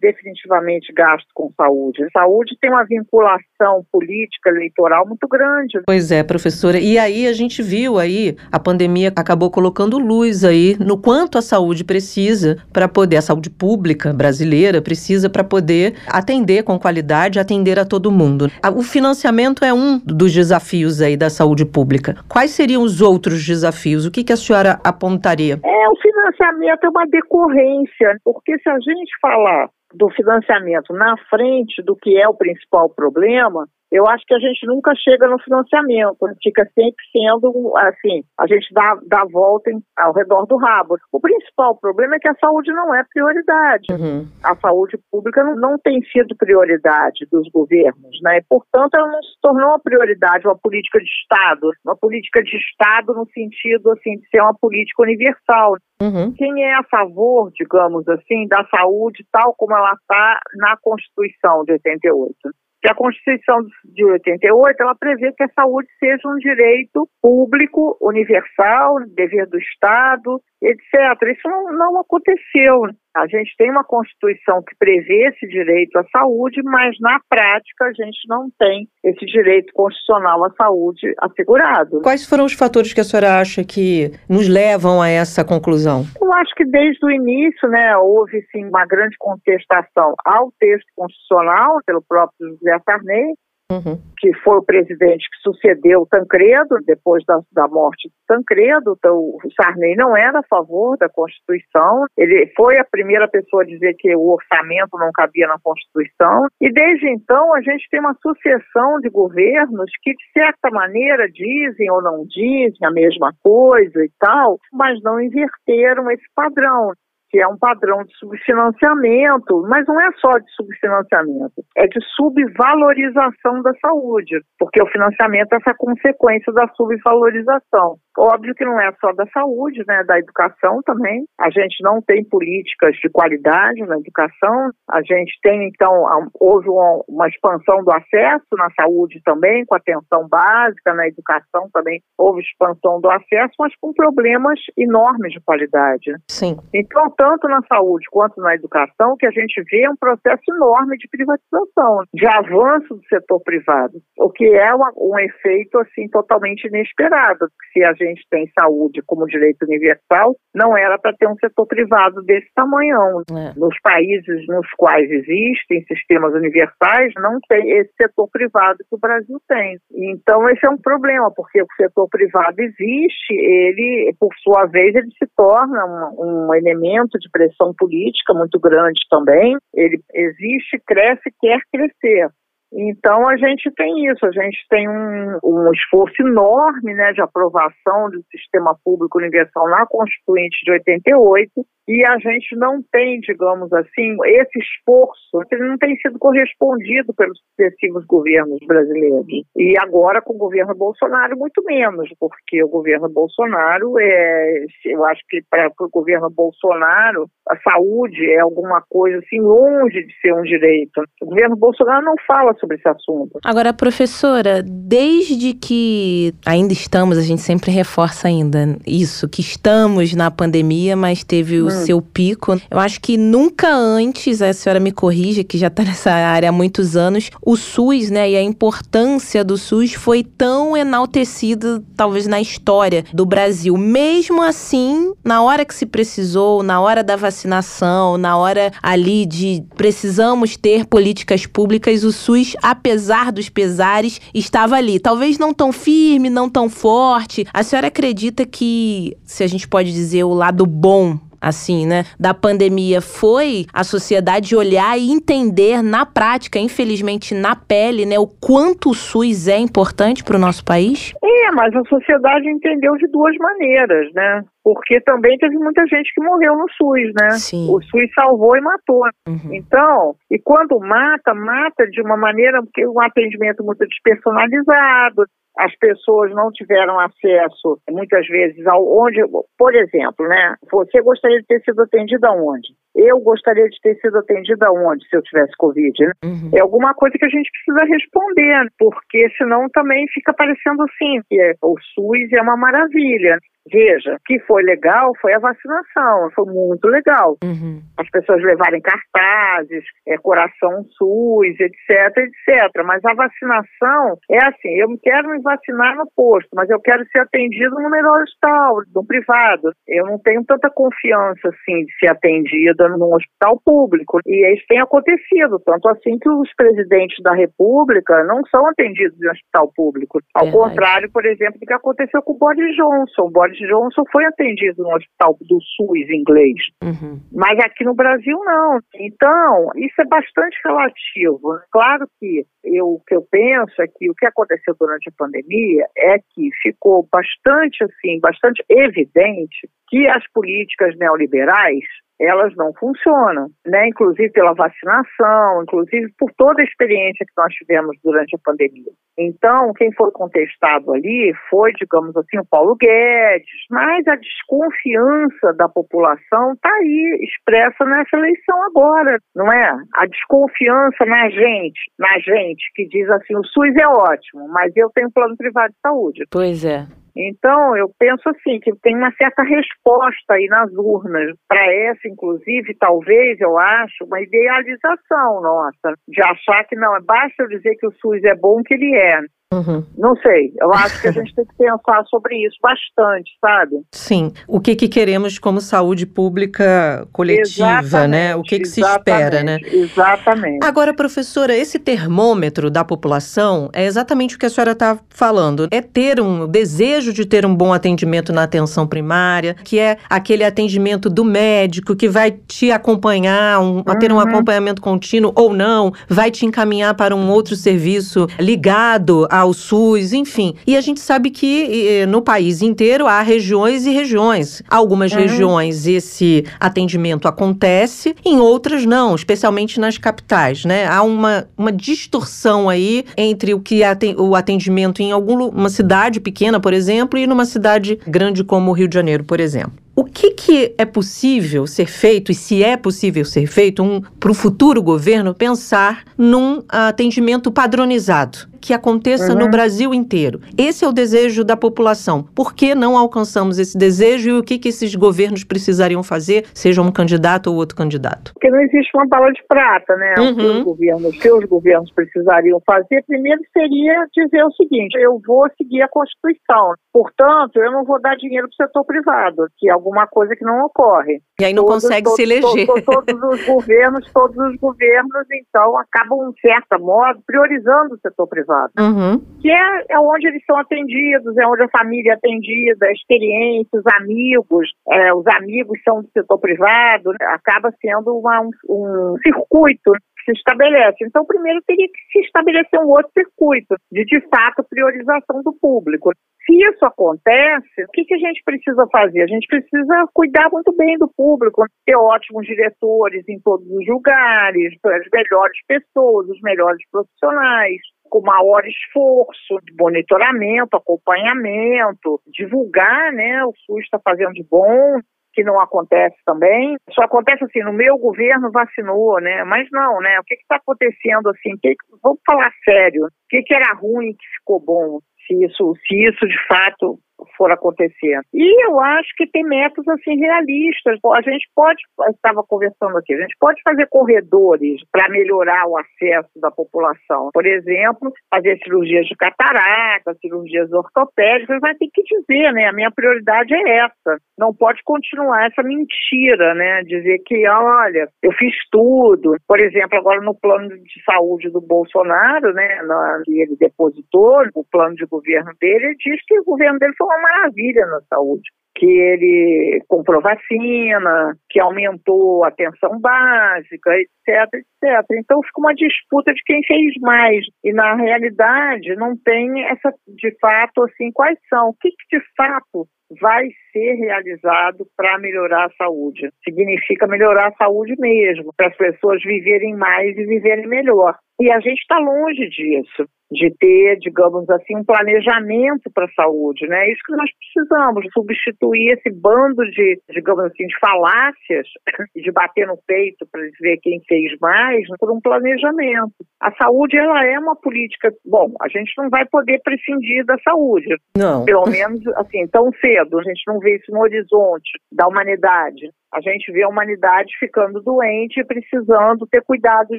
definitivamente gasto com saúde. Saúde tem uma vinculação política, eleitoral muito grande. Pois é, professora. E aí a gente viu aí, a pandemia acabou colocando luz aí no quanto a saúde precisa para poder, a saúde pública brasileira precisa para poder atender com qualidade, atender a todo mundo. O financiamento é um dos desafios aí da saúde pública. Quais seriam os outros desafios? O que, que a senhora apontaria? É, o financiamento é uma decorrência, porque se a gente falar do financiamento na frente do que é o principal problema, eu acho que a gente nunca chega no financiamento, fica sempre sendo assim, a gente dá, dá a volta ao redor do rabo. O principal problema é que a saúde não é prioridade. Uhum. A saúde pública não, não tem sido prioridade dos governos, né? E, portanto, ela não se tornou uma prioridade, uma política de Estado, uma política de Estado no sentido assim de ser uma política universal. Uhum. Quem é a favor, digamos assim, da saúde tal como ela está na Constituição de 88? que a Constituição de 88 ela prevê que a saúde seja um direito público, universal, dever do Estado, etc. Isso não, não aconteceu. A gente tem uma Constituição que prevê esse direito à saúde, mas na prática a gente não tem esse direito constitucional à saúde assegurado. Quais foram os fatores que a senhora acha que nos levam a essa conclusão? Eu acho que desde o início, né, houve sim uma grande contestação ao texto constitucional pelo próprio José Sarney, Uhum. que foi o presidente que sucedeu Tancredo, depois da, da morte de Tancredo. Então, o Sarney não era a favor da Constituição, ele foi a primeira pessoa a dizer que o orçamento não cabia na Constituição, e desde então a gente tem uma sucessão de governos que, de certa maneira, dizem ou não dizem a mesma coisa e tal, mas não inverteram esse padrão que é um padrão de subfinanciamento, mas não é só de subfinanciamento, é de subvalorização da saúde, porque o financiamento é essa consequência da subvalorização. Óbvio que não é só da saúde, né, da educação também. A gente não tem políticas de qualidade na educação. A gente tem, então, houve uma, expansão do acesso na saúde também, com atenção básica, na educação também houve expansão do acesso, mas com problemas enormes de qualidade. Sim. Então, tanto na saúde quanto na educação, que a gente vê um processo enorme de privatização, de avanço do setor privado, o que é um, um efeito assim totalmente inesperado. Se a gente tem saúde como direito universal, não era para ter um setor privado desse tamanhão. É. Nos países nos quais existem sistemas universais, não tem esse setor privado que o Brasil tem. Então esse é um problema, porque o setor privado existe, ele, por sua vez, ele se torna um, um elemento de pressão política muito grande também. Ele existe, cresce, quer crescer. Então a gente tem isso, a gente tem um, um esforço enorme né, de aprovação do sistema público universal na Constituinte de 88 e a gente não tem, digamos assim, esse esforço, ele não tem sido correspondido pelos sucessivos governos brasileiros. E agora com o governo Bolsonaro, muito menos, porque o governo Bolsonaro, é, eu acho que para o governo Bolsonaro, a saúde é alguma coisa assim longe de ser um direito. O governo Bolsonaro não fala sobre esse assunto. Agora, professora, desde que ainda estamos, a gente sempre reforça ainda isso, que estamos na pandemia, mas teve o seu pico. Eu acho que nunca antes, a senhora me corrija, que já está nessa área há muitos anos, o SUS, né, e a importância do SUS foi tão enaltecida, talvez, na história do Brasil. Mesmo assim, na hora que se precisou, na hora da vacinação, na hora ali de precisamos ter políticas públicas, o SUS, apesar dos pesares, estava ali. Talvez não tão firme, não tão forte. A senhora acredita que, se a gente pode dizer o lado bom assim, né, da pandemia foi a sociedade olhar e entender na prática, infelizmente na pele, né, o quanto o SUS é importante para o nosso país? É, mas a sociedade entendeu de duas maneiras, né? Porque também teve muita gente que morreu no SUS, né? Sim. O SUS salvou e matou. Uhum. Então, e quando mata, mata de uma maneira que um atendimento muito despersonalizado, as pessoas não tiveram acesso, muitas vezes, ao onde, por exemplo, né? Você gostaria de ter sido atendida onde? Eu gostaria de ter sido atendida onde se eu tivesse Covid? Né? Uhum. É alguma coisa que a gente precisa responder, porque senão também fica parecendo assim, que o SUS é uma maravilha. Veja, o que foi legal foi a vacinação, foi muito legal. Uhum. As pessoas levarem cartazes, é, coração SUS, etc, etc. Mas a vacinação é assim, eu quero me vacinar no posto, mas eu quero ser atendido no melhor hospital, no privado. Eu não tenho tanta confiança, assim, de ser atendida num hospital público. E isso tem acontecido, tanto assim que os presidentes da República não são atendidos em hospital público. Ao Verdade. contrário, por exemplo, do que aconteceu com o Boris Johnson. O Boris Boris Johnson foi atendido no hospital do SUS inglês, uhum. mas aqui no Brasil não. Então, isso é bastante relativo. Claro que eu, o que eu penso é que o que aconteceu durante a pandemia é que ficou bastante assim, bastante evidente que as políticas neoliberais elas não funcionam, né? Inclusive pela vacinação, inclusive por toda a experiência que nós tivemos durante a pandemia. Então, quem foi contestado ali foi, digamos assim, o Paulo Guedes, mas a desconfiança da população está aí expressa nessa eleição agora, não é? A desconfiança na gente, na gente que diz assim, o SUS é ótimo, mas eu tenho plano privado de saúde. Pois é. Então, eu penso assim, que tem uma certa resposta aí nas urnas, para essa, inclusive, talvez, eu acho, uma idealização nossa, de achar que não, basta eu dizer que o SUS é bom que ele é. can. Uhum. Não sei. Eu acho que a gente tem que pensar sobre isso bastante, sabe? Sim. O que, que queremos como saúde pública coletiva, exatamente, né? O que, que se espera, né? Exatamente. Agora, professora, esse termômetro da população é exatamente o que a senhora está falando. É ter um desejo de ter um bom atendimento na atenção primária, que é aquele atendimento do médico que vai te acompanhar, um, uhum. ter um uhum. acompanhamento contínuo ou não, vai te encaminhar para um outro serviço ligado a ao SUS, enfim. E a gente sabe que no país inteiro há regiões e regiões. Algumas uhum. regiões esse atendimento acontece, em outras não, especialmente nas capitais, né? Há uma, uma distorção aí entre o que é o atendimento em alguma cidade pequena, por exemplo, e numa cidade grande como o Rio de Janeiro, por exemplo. O que, que é possível ser feito, e se é possível ser feito, um, para o futuro governo pensar num atendimento padronizado? que aconteça uhum. no Brasil inteiro. Esse é o desejo da população. Por que não alcançamos esse desejo e o que, que esses governos precisariam fazer, seja um candidato ou outro candidato? Porque não existe uma bala de prata, né? Uhum. O que os governos, que os governos precisariam fazer, primeiro seria dizer o seguinte: eu vou seguir a Constituição. Portanto, eu não vou dar dinheiro para o setor privado, que é alguma coisa que não ocorre. E aí não todos, consegue todos, se eleger. Todos, todos os governos, todos os governos, então, acabam, de certo modo, priorizando o setor privado privado. Uhum. Que é, é onde eles são atendidos, é onde a família é atendida, a experiência, os amigos, é, os amigos são do setor privado, né? acaba sendo uma, um, um circuito se estabelece. Então, primeiro teria que se estabelecer um outro circuito de, de fato, priorização do público. Se isso acontece, o que, que a gente precisa fazer? A gente precisa cuidar muito bem do público, ter ótimos diretores em todos os lugares, as melhores pessoas, os melhores profissionais com maior esforço de monitoramento, acompanhamento, divulgar, né? O SUS está fazendo de bom, que não acontece também. Só acontece assim, no meu governo vacinou, né? Mas não, né? O que está acontecendo assim? Que, vamos falar sério. O que, que era ruim que ficou bom? Se isso, se isso de fato for acontecer. E eu acho que tem métodos assim realistas. A gente pode, estava conversando aqui, a gente pode fazer corredores para melhorar o acesso da população. Por exemplo, fazer cirurgias de catarata, cirurgias ortopédicas, vai ter que dizer, né? A minha prioridade é essa. Não pode continuar essa mentira, né? Dizer que, olha, eu fiz tudo. Por exemplo, agora no plano de saúde do Bolsonaro, né? Na, ele depositou, o plano de governo dele, ele diz que o governo dele foi uma maravilha na saúde que ele comprou vacina, que aumentou a atenção básica, etc, etc. Então fica uma disputa de quem fez mais. E na realidade não tem essa, de fato, assim, quais são, o que, que de fato vai ser realizado para melhorar a saúde. Significa melhorar a saúde mesmo, para as pessoas viverem mais e viverem melhor. E a gente está longe disso de ter, digamos assim, um planejamento para a saúde, né? É isso que nós precisamos, substituir esse bando de, digamos assim, de falácias, de bater no peito para ver quem fez mais, por um planejamento. A saúde, ela é uma política, bom, a gente não vai poder prescindir da saúde. Não. Pelo menos, assim, tão cedo, a gente não vê isso no horizonte da humanidade a gente vê a humanidade ficando doente e precisando ter cuidados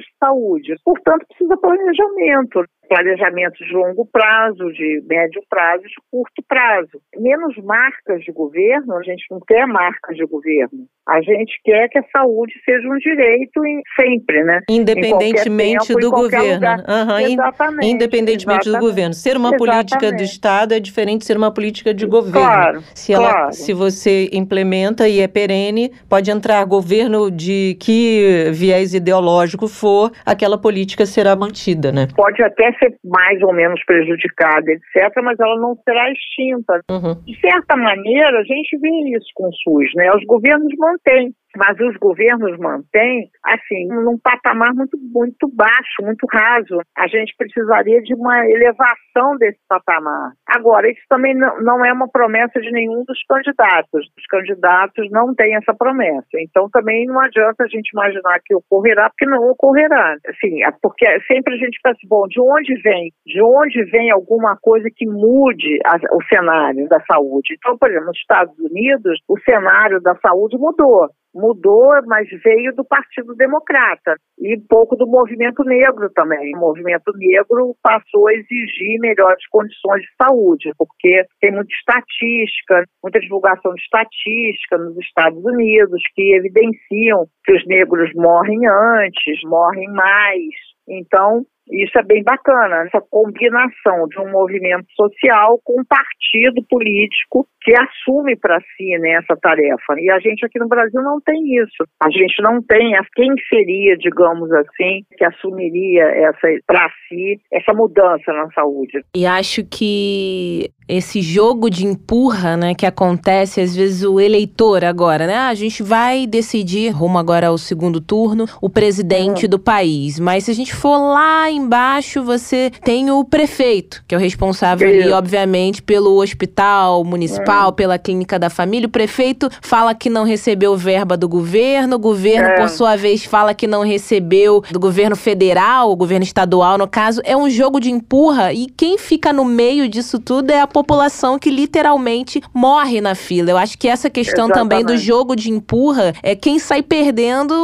de saúde. Portanto, precisa planejamento planejamento de longo prazo, de médio prazo, de curto prazo. Menos marcas de governo, a gente não quer marcas de governo. A gente quer que a saúde seja um direito em, sempre, né? Independentemente tempo, do governo. Uhum, exatamente. Independentemente exatamente. do governo. Ser uma exatamente. política do Estado é diferente de ser uma política de governo. Claro, se, ela, claro. se você implementa e é perene, pode entrar governo de que viés ideológico for, aquela política será mantida, né? Pode até ser mais ou menos prejudicada, etc., mas ela não será extinta. Uhum. De certa maneira, a gente vê isso com o SUS, né? Os governos mantêm mas os governos mantêm, assim, num patamar muito, muito baixo, muito raso. A gente precisaria de uma elevação desse patamar. Agora, isso também não, não é uma promessa de nenhum dos candidatos. Os candidatos não têm essa promessa. Então, também não adianta a gente imaginar que ocorrerá, porque não ocorrerá. Assim, é porque sempre a gente pensa, bom, de onde vem? De onde vem alguma coisa que mude a, o cenário da saúde? Então, por exemplo, nos Estados Unidos, o cenário da saúde mudou mudou, mas veio do Partido Democrata e pouco do movimento negro também. O movimento negro passou a exigir melhores condições de saúde, porque tem muita estatística, muita divulgação de estatística nos Estados Unidos que evidenciam que os negros morrem antes, morrem mais. Então, isso é bem bacana, essa combinação de um movimento social com um partido político que assume para si né, essa tarefa. E a gente aqui no Brasil não tem isso. A gente não tem quem seria, digamos assim, que assumiria essa para si essa mudança na saúde. E acho que esse jogo de empurra, né, que acontece às vezes o eleitor agora, né? Ah, a gente vai decidir rumo agora ao segundo turno o presidente uhum. do país, mas se a gente for lá embaixo, você tem o prefeito, que é o responsável ali, obviamente, pelo hospital municipal, uhum. pela clínica da família. O prefeito fala que não recebeu verba do governo, o governo, é. por sua vez, fala que não recebeu do governo federal, o governo estadual, no caso. É um jogo de empurra e quem fica no meio disso tudo é a população que literalmente morre na fila. Eu acho que essa questão Exatamente. também do jogo de empurra é quem sai perdendo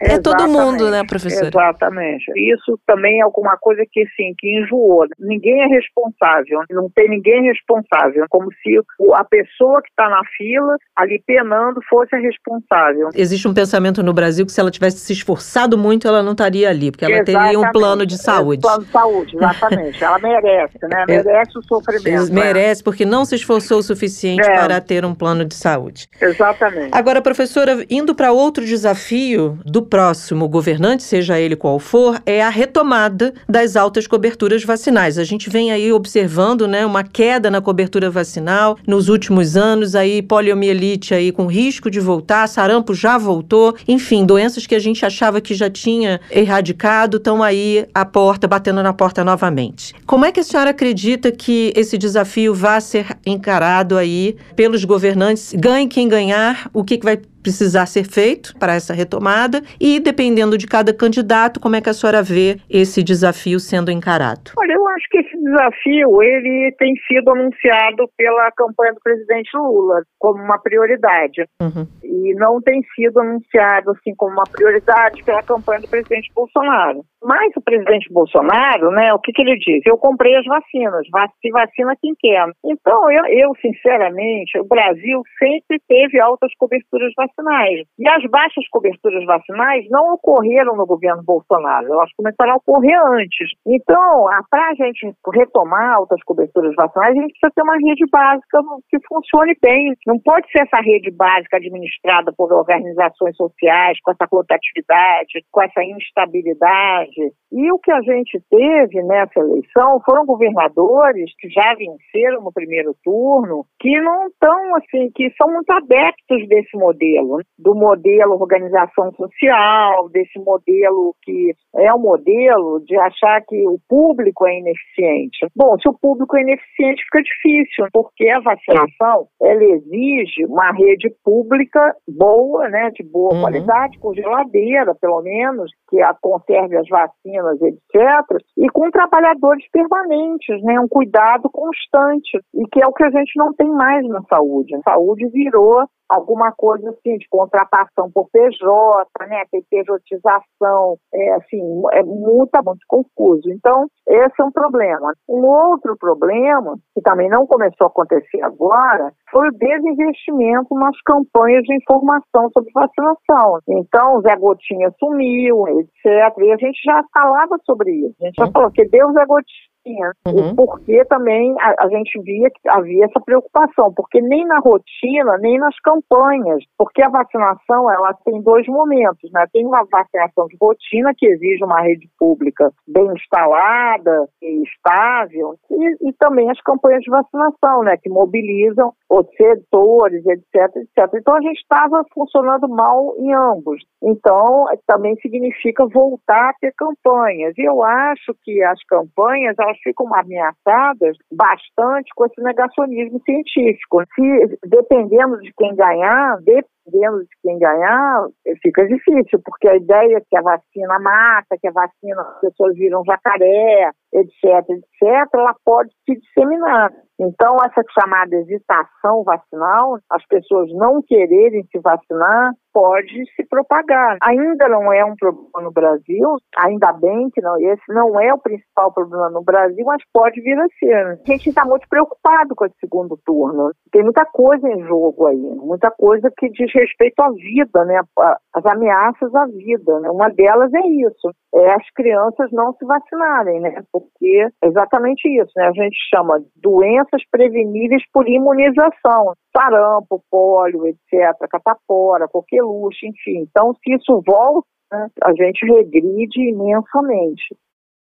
é Exatamente. todo mundo, né, professora? Exatamente. Isso também é alguma coisa que, sim, que enjoou. Ninguém é responsável, não tem ninguém responsável. Como se a pessoa que está na fila, ali penando, fosse a responsável. Existe um pensamento no Brasil que se ela tivesse se esforçado muito, ela não estaria ali, porque ela Exatamente. teria um plano de saúde. É, plano de saúde, exatamente. ela merece, né? É. Merece o sofrimento. Merece merece porque não se esforçou o suficiente é. para ter um plano de saúde. Exatamente. Agora, professora, indo para outro desafio do próximo governante, seja ele qual for, é a retomada das altas coberturas vacinais. A gente vem aí observando, né, uma queda na cobertura vacinal nos últimos anos, aí poliomielite aí com risco de voltar, sarampo já voltou, enfim, doenças que a gente achava que já tinha erradicado estão aí à porta, batendo na porta novamente. Como é que a senhora acredita que esse desafio desafio vá ser encarado aí pelos governantes, ganhe quem ganhar, o que, que vai precisar ser feito para essa retomada e, dependendo de cada candidato, como é que a senhora vê esse desafio sendo encarado? Olha, eu acho que esse desafio ele tem sido anunciado pela campanha do presidente Lula como uma prioridade uhum. e não tem sido anunciado assim como uma prioridade pela campanha do presidente Bolsonaro. Mas o presidente Bolsonaro, né, o que, que ele diz? Eu comprei as vacinas, se vacina quem quer. Então, eu, eu sinceramente, o Brasil sempre teve altas coberturas vacinais. E as baixas coberturas vacinais não ocorreram no governo Bolsonaro, elas começaram a ocorrer antes. Então, para a gente retomar altas coberturas vacinais, a gente precisa ter uma rede básica que funcione bem. Não pode ser essa rede básica administrada por organizações sociais, com essa rotatividade, com essa instabilidade. E o que a gente teve nessa eleição foram governadores que já venceram no primeiro turno, que não estão, assim, que são muito adeptos desse modelo modelo, do modelo organização social, desse modelo que é o um modelo de achar que o público é ineficiente. Bom, se o público é ineficiente, fica difícil, porque a vacinação ela exige uma rede pública boa, né, de boa uhum. qualidade, com geladeira, pelo menos, que a conserve as vacinas, etc., e com trabalhadores permanentes, né, um cuidado constante, e que é o que a gente não tem mais na saúde. A saúde virou alguma coisa assim de contratação por PJ, né? Tem pejotização, é assim, é muito, muito confuso. Então, esse é um problema. Um outro problema, que também não começou a acontecer agora, foi o desinvestimento nas campanhas de informação sobre vacinação. Então, o Zé Gotinha sumiu, etc. E a gente já falava sobre isso. A gente já falou que Deus é Gotinha Uhum. Porque também a, a, gente via que havia essa preocupação, porque nem na rotina, nem nas campanhas, porque a vacinação ela tem dois momentos, né? Tem uma vacinação de rotina que exige uma rede pública bem instalada e estável, e, e também as campanhas de vacinação, né? Que mobilizam os setores, etc, etc. Então a gente estava funcionando mal em ambos. Então também significa voltar a ter campanhas. E eu acho que as campanhas elas elas ficam ameaçadas bastante com esse negacionismo científico. Se dependendo de quem ganhar, dependendo de quem ganhar, fica difícil, porque a ideia que a vacina mata, que a vacina as pessoas viram jacaré, etc, etc, ela pode se disseminar. Então, essa chamada hesitação vacinal, as pessoas não quererem se vacinar, pode se propagar. Ainda não é um problema no Brasil, ainda bem que não, esse não é o principal problema no Brasil, mas pode vir a ser. A gente está muito preocupado com esse segundo turno. Tem muita coisa em jogo aí, muita coisa que diz respeito à vida, né? As ameaças à vida. Né? Uma delas é isso, é as crianças não se vacinarem, né? Porque é exatamente isso, né? A gente chama doenças preveníveis por imunização, sarampo, pólio, etc., catapora, coqueluche, enfim. Então, se isso volta, né, a gente regride imensamente.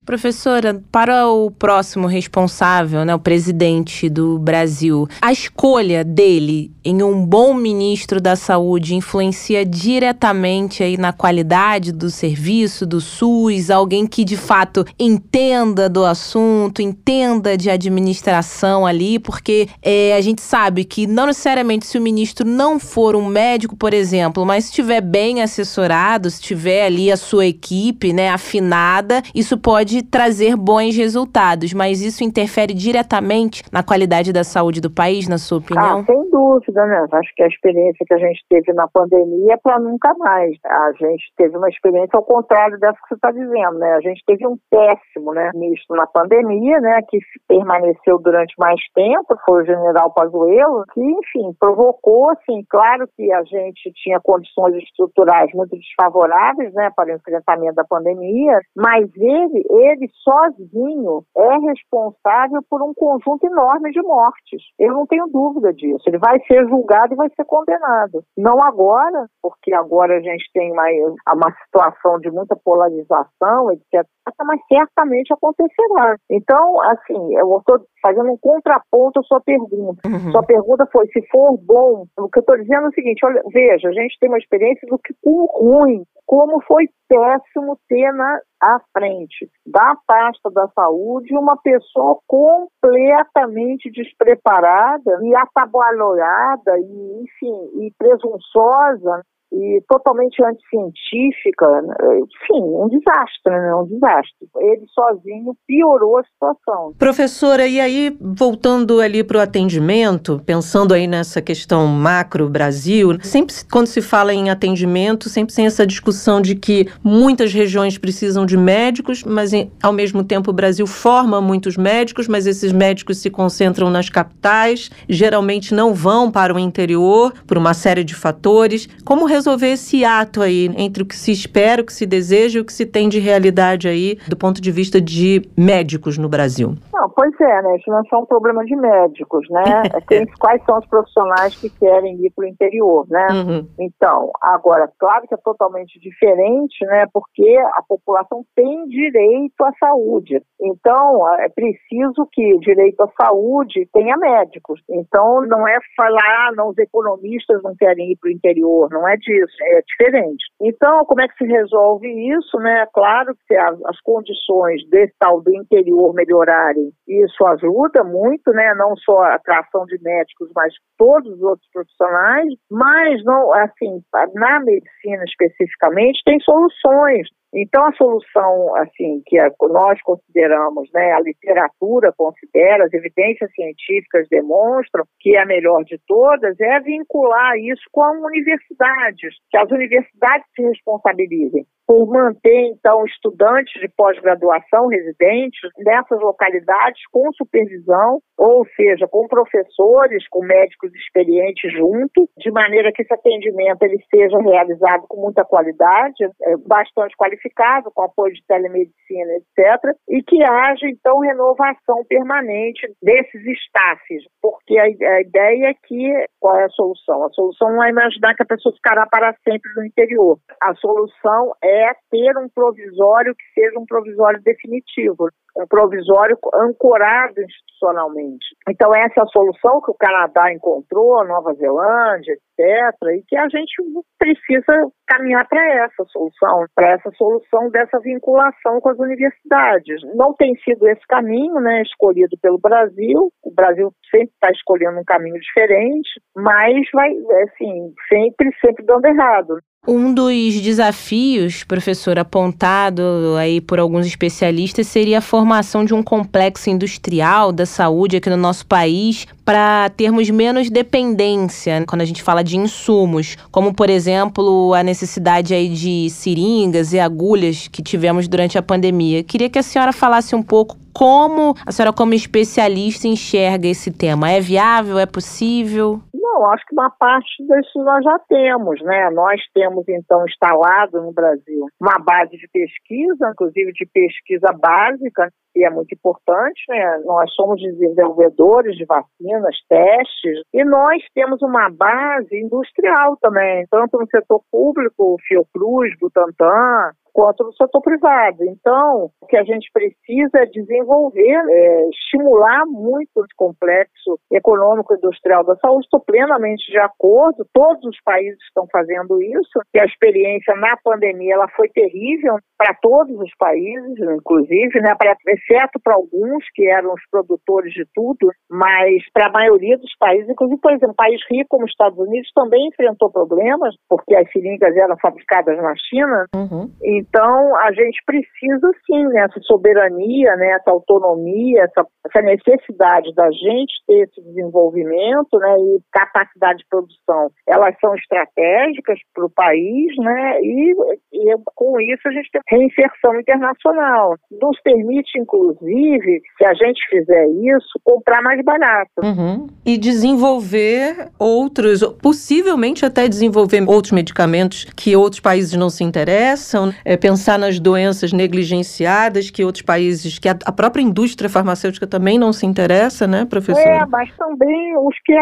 Professora, para o próximo responsável, né, o presidente do Brasil, a escolha dele em um bom ministro da saúde influencia diretamente aí na qualidade do serviço do SUS, alguém que de fato entenda do assunto, entenda de administração ali, porque é, a gente sabe que não necessariamente se o ministro não for um médico, por exemplo, mas estiver bem assessorado, se tiver ali a sua equipe, né, afinada, isso pode pode trazer bons resultados, mas isso interfere diretamente na qualidade da saúde do país, na sua opinião? Ah, sem dúvida, né? Acho que a experiência que a gente teve na pandemia é para nunca mais. A gente teve uma experiência ao contrário dessa que você está dizendo, né? A gente teve um péssimo, né, ministro na pandemia, né, que permaneceu durante mais tempo, foi o general Pazuello, que, enfim, provocou, assim, claro que a gente tinha condições estruturais muito desfavoráveis, né, para o enfrentamento da pandemia, mas ele, ele sozinho é responsável por um conjunto enorme de mortes. Eu não tenho dúvida disso. Ele vai ser julgado e vai ser condenado. Não agora, porque agora a gente tem uma, uma situação de muita polarização, etc. Mas certamente acontecerá. Então, assim, eu estou fazendo um contraponto à sua pergunta. Uhum. Sua pergunta foi se for bom. O que eu estou dizendo é o seguinte: olha, veja, a gente tem uma experiência do que com ruim, como foi péssimo ter na à frente da pasta da saúde uma pessoa completamente despreparada e atabalhoada e enfim e presunçosa e totalmente anticientífica, né? enfim, um desastre, né? Um desastre. Ele sozinho piorou a situação. Professora, e aí, voltando ali para o atendimento, pensando aí nessa questão macro Brasil, sempre quando se fala em atendimento, sempre tem essa discussão de que muitas regiões precisam de médicos, mas ao mesmo tempo o Brasil forma muitos médicos, mas esses médicos se concentram nas capitais, geralmente não vão para o interior por uma série de fatores. Como resolver esse ato aí entre o que se espera, o que se deseja e o que se tem de realidade aí do ponto de vista de médicos no Brasil? Não, pois é, né? Isso não é só um problema de médicos, né? É quais são os profissionais que querem ir para o interior, né? Uhum. Então, agora, claro que é totalmente diferente, né? Porque a população tem direito à saúde. Então, é preciso que o direito à saúde tenha médicos. Então, não é falar, ah, não, os economistas não querem ir para o interior, não é disso, é diferente. Então, como é que se resolve isso, né? Claro que as, condições desse tal do interior melhorarem, isso ajuda muito, né? Não só a atração de médicos, mas todos os outros profissionais, mas não, assim, na medicina especificamente tem soluções. Então, a solução, assim, que nós consideramos, né, a literatura considera, as evidências científicas demonstram que é a melhor de todas, é vincular isso com universidades, que as universidades se responsabilizem por manter, então, estudantes de pós-graduação residentes nessas localidades com supervisão, ou seja, com professores, com médicos experientes junto, de maneira que esse atendimento ele seja realizado com muita qualidade, é, bastante qualificado, com apoio de telemedicina, etc., e que haja, então, renovação permanente desses staffs, porque a, ideia é que, qual é a solução? A solução não é imaginar que a pessoa ficará para sempre no interior. A solução é é ter um provisório que seja um provisório definitivo, um provisório ancorado institucionalmente. Então, essa é a solução que o Canadá encontrou, Nova Zelândia, etc., e que a gente precisa caminhar para essa solução, para essa solução dessa vinculação com as universidades. Não tem sido esse caminho né, escolhido pelo Brasil, o Brasil sempre está escolhendo um caminho diferente, mas vai, assim, sempre, sempre dando errado. Um dos desafios, professor, apontado aí por alguns especialistas seria a formação de um complexo industrial da saúde aqui no nosso país para termos menos dependência quando a gente fala de insumos, como por exemplo a necessidade aí de seringas e agulhas que tivemos durante a pandemia. Queria que a senhora falasse um pouco como a senhora como especialista enxerga esse tema. É viável? É possível? Não, acho que uma parte disso nós já temos, né? Nós temos, então, instalado no Brasil uma base de pesquisa, inclusive de pesquisa básica, é muito importante, né? Nós somos desenvolvedores de vacinas, testes, e nós temos uma base industrial também, tanto no setor público, Fiocruz, Butantan, quanto no setor privado. Então, o que a gente precisa é desenvolver, é, estimular muito o complexo econômico e industrial da saúde. Estou plenamente de acordo, todos os países estão fazendo isso, que a experiência na pandemia ela foi terrível para todos os países, inclusive, né, pra, exceto para alguns que eram os produtores de tudo, mas para a maioria dos países, inclusive, por exemplo, um país rico como os Estados Unidos também enfrentou problemas, porque as seringas eram fabricadas na China. Uhum. Então, a gente precisa sim nessa soberania, né, essa autonomia, essa, essa necessidade da gente ter esse desenvolvimento né, e capacidade de produção. Elas são estratégicas para o país, né, e, e com isso a gente tem reinserção internacional. Nos permite, inclusive, se a gente fizer isso, comprar mais barato. Uhum. E desenvolver outros, possivelmente até desenvolver outros medicamentos que outros países não se interessam, é, pensar nas doenças negligenciadas que outros países, que a, a, própria indústria farmacêutica também não se interessa, né, professor? É, mas também os que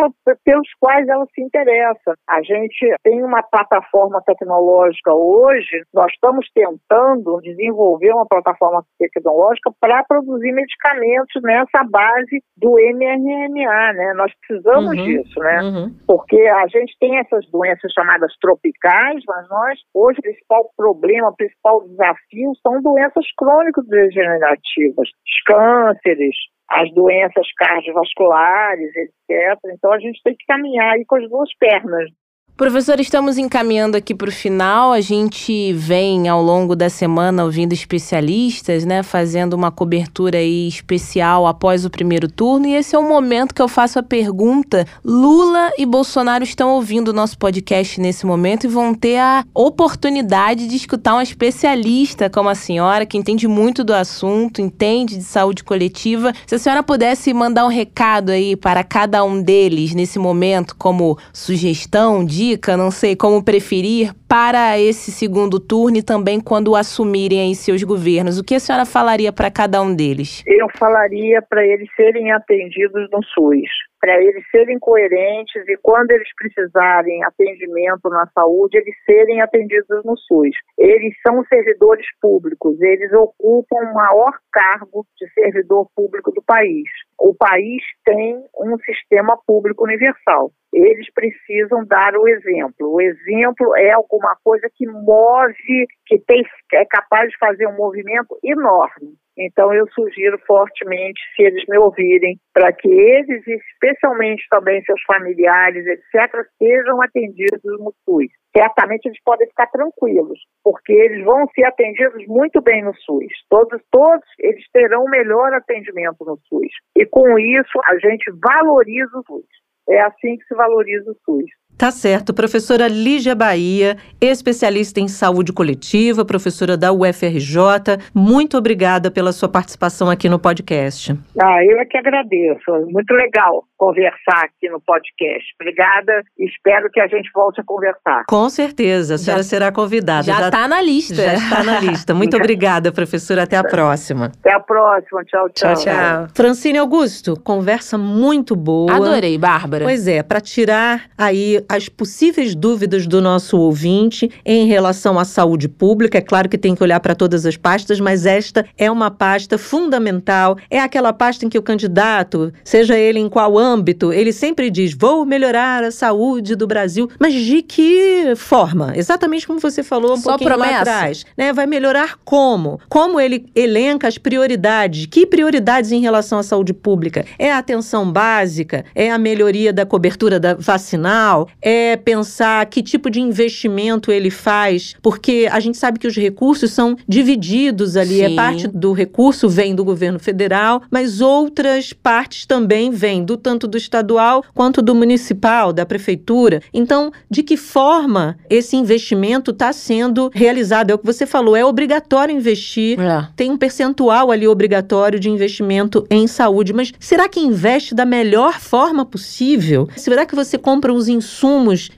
pelos quais ela se interessa. A gente tem uma plataforma tecnológica hoje, nós estamos tentando desenvolver uma plataforma tecnológica para produzir medicamentos nessa base do mRNA, né? Nós precisamos uhum, disso, né? Uhum. Porque a gente tem essas doenças chamadas tropicais, mas nós, hoje, o principal problema, o principal desafio são doenças crônico-degenerativas, os cânceres, as doenças cardiovasculares, etc. Então a gente tem que caminhar aí com as duas pernas. Professor, estamos encaminhando aqui para o final. A gente vem ao longo da semana ouvindo especialistas, né, fazendo uma cobertura aí especial após o primeiro turno. E esse é o momento que eu faço a pergunta. Lula e Bolsonaro estão ouvindo o nosso podcast nesse momento e vão ter a oportunidade de escutar um especialista como a senhora, que entende muito do assunto, entende de saúde coletiva. Se a senhora pudesse mandar um recado aí para cada um deles nesse momento, como sugestão, de dica, não sei como preferir, para esse segundo turno e também quando assumirem aí seus governos? O que a senhora falaria para cada um deles? Eu falaria para eles serem atendidos no SUS para eles serem coerentes e quando eles precisarem atendimento na saúde, eles serem atendidos no SUS. Eles são servidores públicos, eles ocupam o maior cargo de servidor público do país. O país tem um sistema público universal. Eles precisam dar o exemplo. O exemplo é alguma coisa que move, que tem, é capaz de fazer um movimento enorme. Então, eu sugiro fortemente, se eles me ouvirem, para que eles, especialmente também seus familiares, etc., sejam atendidos no SUS. Certamente eles podem ficar tranquilos, porque eles vão ser atendidos muito bem no SUS. Todos, todos eles terão o melhor atendimento no SUS. E com isso, a gente valoriza o SUS. É assim que se valoriza o SUS. Tá certo. Professora Lígia Bahia, especialista em saúde coletiva, professora da UFRJ, muito obrigada pela sua participação aqui no podcast. Ah, eu é que agradeço. Muito legal conversar aqui no podcast. Obrigada. Espero que a gente volte a conversar. Com certeza. A senhora já, será convidada. Já está na lista. Já está na lista. Muito obrigada, professora. Até a próxima. Até a próxima. Tchau, tchau. Tchau, tchau. Francine Augusto, conversa muito boa. Adorei, Bárbara. Pois é, para tirar aí as possíveis dúvidas do nosso ouvinte em relação à saúde pública. É claro que tem que olhar para todas as pastas, mas esta é uma pasta fundamental. É aquela pasta em que o candidato, seja ele em qual âmbito, ele sempre diz: vou melhorar a saúde do Brasil. Mas de que forma? Exatamente como você falou um Só pouquinho promessa. lá atrás. Né? Vai melhorar como? Como ele elenca as prioridades? Que prioridades em relação à saúde pública? É a atenção básica? É a melhoria da cobertura da vacinal? É pensar que tipo de investimento ele faz? Porque a gente sabe que os recursos são divididos ali. É Sim. É parte do recurso vem do governo federal, mas outras partes também vêm do tanto do estadual quanto do municipal, da prefeitura. Então, de que forma esse investimento está sendo realizado? É o que você falou, é obrigatório investir. É. Tem um percentual ali obrigatório de investimento em saúde. Mas será que investe da melhor forma possível? Será que você compra os insumos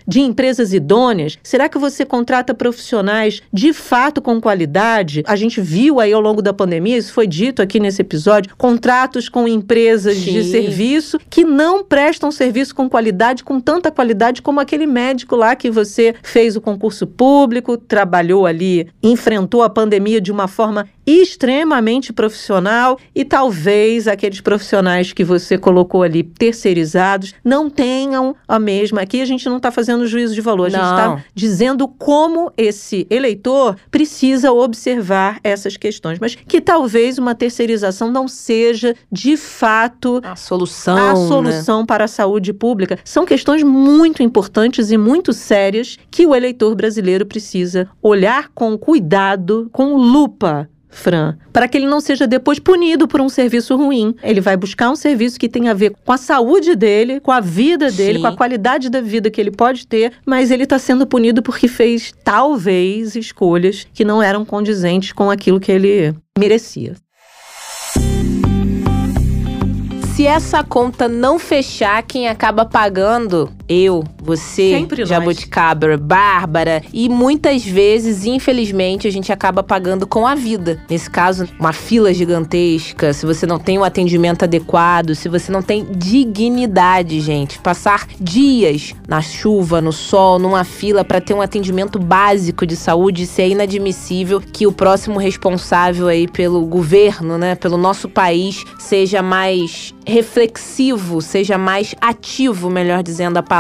de empresas idôneas? Será que você contrata profissionais de fato com qualidade? A gente viu aí ao longo da pandemia, isso foi dito aqui nesse episódio, contratos com empresas Sim. de serviço que não prestam serviço com qualidade, com tanta qualidade como aquele médico lá que você fez o concurso público, trabalhou ali, enfrentou a pandemia de uma forma extremamente profissional e talvez aqueles profissionais que você colocou ali terceirizados não tenham a mesma. Aqui a gente não está fazendo juízo de valor, a gente está dizendo como esse eleitor precisa observar essas questões, mas que talvez uma terceirização não seja de fato a solução, a né? solução né? para a saúde pública. São questões muito importantes e muito sérias que o eleitor brasileiro precisa olhar com cuidado, com lupa Fran, para que ele não seja depois punido por um serviço ruim. Ele vai buscar um serviço que tem a ver com a saúde dele, com a vida dele, Sim. com a qualidade da vida que ele pode ter, mas ele está sendo punido porque fez talvez escolhas que não eram condizentes com aquilo que ele merecia. Se essa conta não fechar, quem acaba pagando eu, você, Sempre Jabuticabra, Bárbara e muitas vezes, infelizmente, a gente acaba pagando com a vida. Nesse caso, uma fila gigantesca, se você não tem um atendimento adequado, se você não tem dignidade, gente, passar dias na chuva, no sol, numa fila para ter um atendimento básico de saúde, isso é inadmissível que o próximo responsável aí pelo governo, né, pelo nosso país, seja mais reflexivo, seja mais ativo, melhor dizendo a palavra,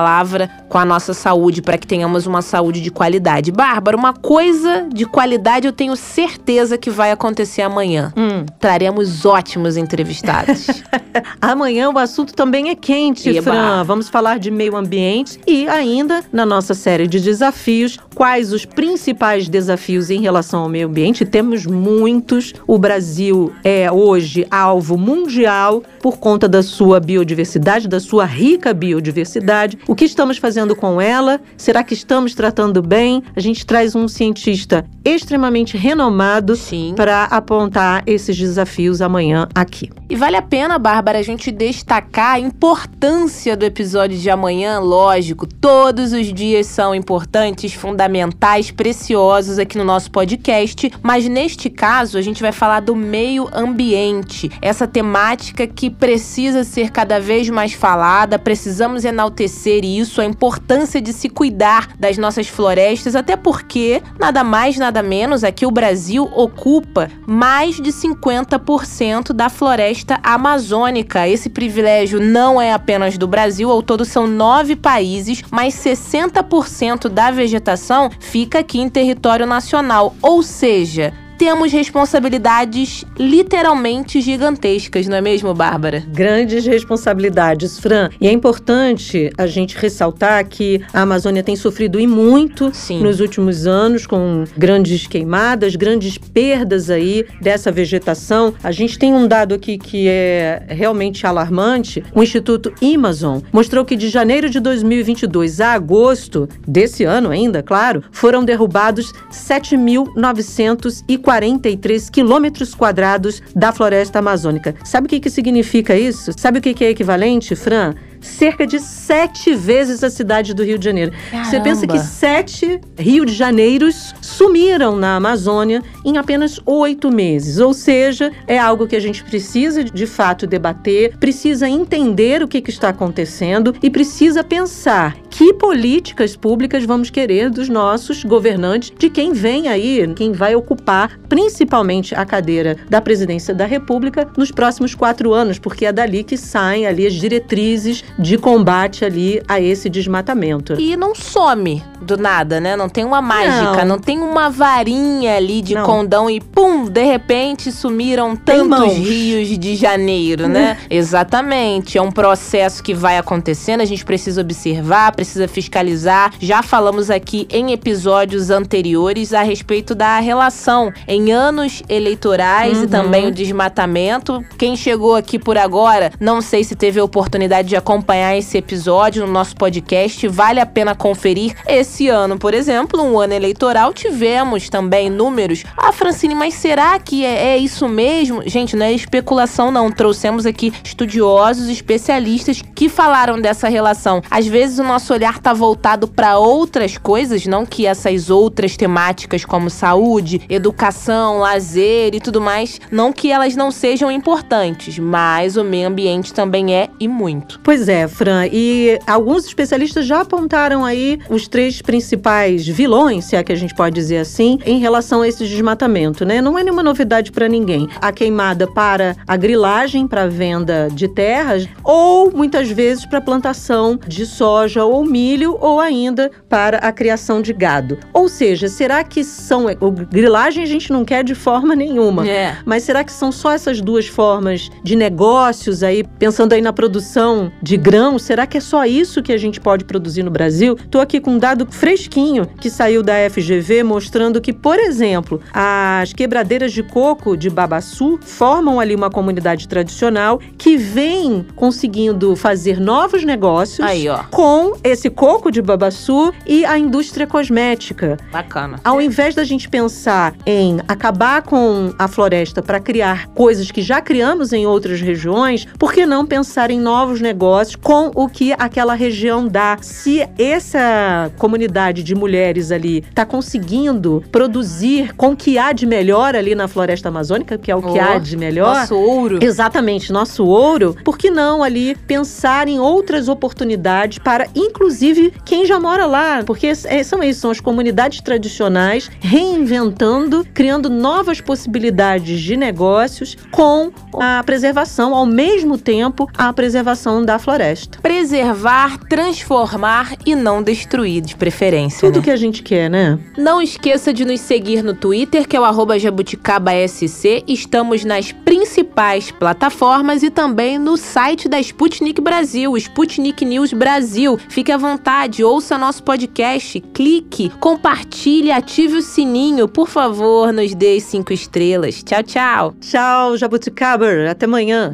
com a nossa saúde, para que tenhamos uma saúde de qualidade. Bárbara, uma coisa de qualidade eu tenho certeza que vai acontecer amanhã. Hum. Traremos ótimos entrevistados. amanhã o assunto também é quente, Eba. Fran. Vamos falar de meio ambiente e ainda, na nossa série de desafios, quais os principais desafios em relação ao meio ambiente. Temos muitos. O Brasil é hoje alvo mundial por conta da sua biodiversidade, da sua rica biodiversidade. O que estamos fazendo com ela? Será que estamos tratando bem? A gente traz um cientista extremamente renomado para apontar esses desafios amanhã aqui. E vale a pena, Bárbara, a gente destacar a importância do episódio de amanhã, lógico. Todos os dias são importantes, fundamentais, preciosos aqui no nosso podcast, mas neste caso a gente vai falar do meio ambiente, essa temática que precisa precisa ser cada vez mais falada, precisamos enaltecer isso, a importância de se cuidar das nossas florestas, até porque, nada mais, nada menos, aqui o Brasil ocupa mais de 50% da floresta amazônica. Esse privilégio não é apenas do Brasil, ao todo são nove países, mas 60% da vegetação fica aqui em território nacional, ou seja, temos responsabilidades literalmente gigantescas, não é mesmo, Bárbara? Grandes responsabilidades, Fran. E é importante a gente ressaltar que a Amazônia tem sofrido e muito Sim. nos últimos anos com grandes queimadas, grandes perdas aí dessa vegetação. A gente tem um dado aqui que é realmente alarmante. O Instituto Amazon mostrou que de janeiro de 2022 a agosto desse ano ainda, claro, foram derrubados 7.940 43 quilômetros quadrados da floresta amazônica. Sabe o que, que significa isso? Sabe o que, que é equivalente, Fran? Cerca de sete vezes a cidade do Rio de Janeiro. Caramba. Você pensa que sete Rio de Janeiros sumiram na Amazônia em apenas oito meses. Ou seja, é algo que a gente precisa de fato debater, precisa entender o que, que está acontecendo e precisa pensar que políticas públicas vamos querer dos nossos governantes, de quem vem aí, quem vai ocupar principalmente a cadeira da presidência da República nos próximos quatro anos, porque é dali que saem ali as diretrizes de combate ali a esse desmatamento. E não some do nada, né? Não tem uma mágica, não, não tem uma varinha ali de não. condão e pum, de repente sumiram tantos rios de janeiro, né? É. Exatamente. É um processo que vai acontecendo, a gente precisa observar, precisa fiscalizar. Já falamos aqui em episódios anteriores a respeito da relação em anos eleitorais uhum. e também o desmatamento. Quem chegou aqui por agora, não sei se teve a oportunidade de acompanhar acompanhar esse episódio no nosso podcast, vale a pena conferir. Esse ano, por exemplo, um ano eleitoral, tivemos também números. Ah, Francine, mas será que é, é isso mesmo? Gente, não é especulação, não. Trouxemos aqui estudiosos, especialistas que falaram dessa relação. Às vezes o nosso olhar está voltado para outras coisas, não que essas outras temáticas como saúde, educação, lazer e tudo mais, não que elas não sejam importantes, mas o meio ambiente também é e muito. Pois é, Fran, e alguns especialistas já apontaram aí os três principais vilões, se é que a gente pode dizer assim, em relação a esse desmatamento, né? Não é nenhuma novidade para ninguém. A queimada para a grilagem, para venda de terras, ou muitas vezes para plantação de soja ou milho, ou ainda para a criação de gado. Ou seja, será que são. O grilagem a gente não quer de forma nenhuma. É. Mas será que são só essas duas formas de negócios aí, pensando aí na produção de grãos? Será que é só isso que a gente pode produzir no Brasil? Estou aqui com um dado fresquinho que saiu da FGV mostrando que, por exemplo, as quebradeiras de coco de Babaçu formam ali uma comunidade tradicional que vem conseguindo fazer novos negócios Aí, ó. com esse coco de Babaçu e a indústria cosmética. Bacana. Ao invés da gente pensar em acabar com a floresta para criar coisas que já criamos em outras regiões, por que não pensar em novos negócios com o que aquela região dá? Se essa comunidade de mulheres ali está conseguindo produzir com o que há de melhor ali na floresta amazônica, que é o que Oh, há de melhor. Nosso ouro. Exatamente, nosso ouro. Por que não ali pensar em outras oportunidades para, inclusive, quem já mora lá? Porque é- são isso, são as comunidades tradicionais reinventando, criando novas possibilidades de negócios com a preservação, ao mesmo tempo, a preservação da floresta. Preservar, transformar e não destruir, de preferência. Tudo né? que a gente quer, né? Não esqueça de nos seguir no Twitter, que é o arroba jabuticabaSC. Estamos nas principais plataformas e também no site da Sputnik Brasil, Sputnik News Brasil. Fique à vontade, ouça nosso podcast, clique, compartilhe, ative o sininho. Por favor, nos dê cinco estrelas. Tchau, tchau. Tchau, Jabuticaber. Até amanhã.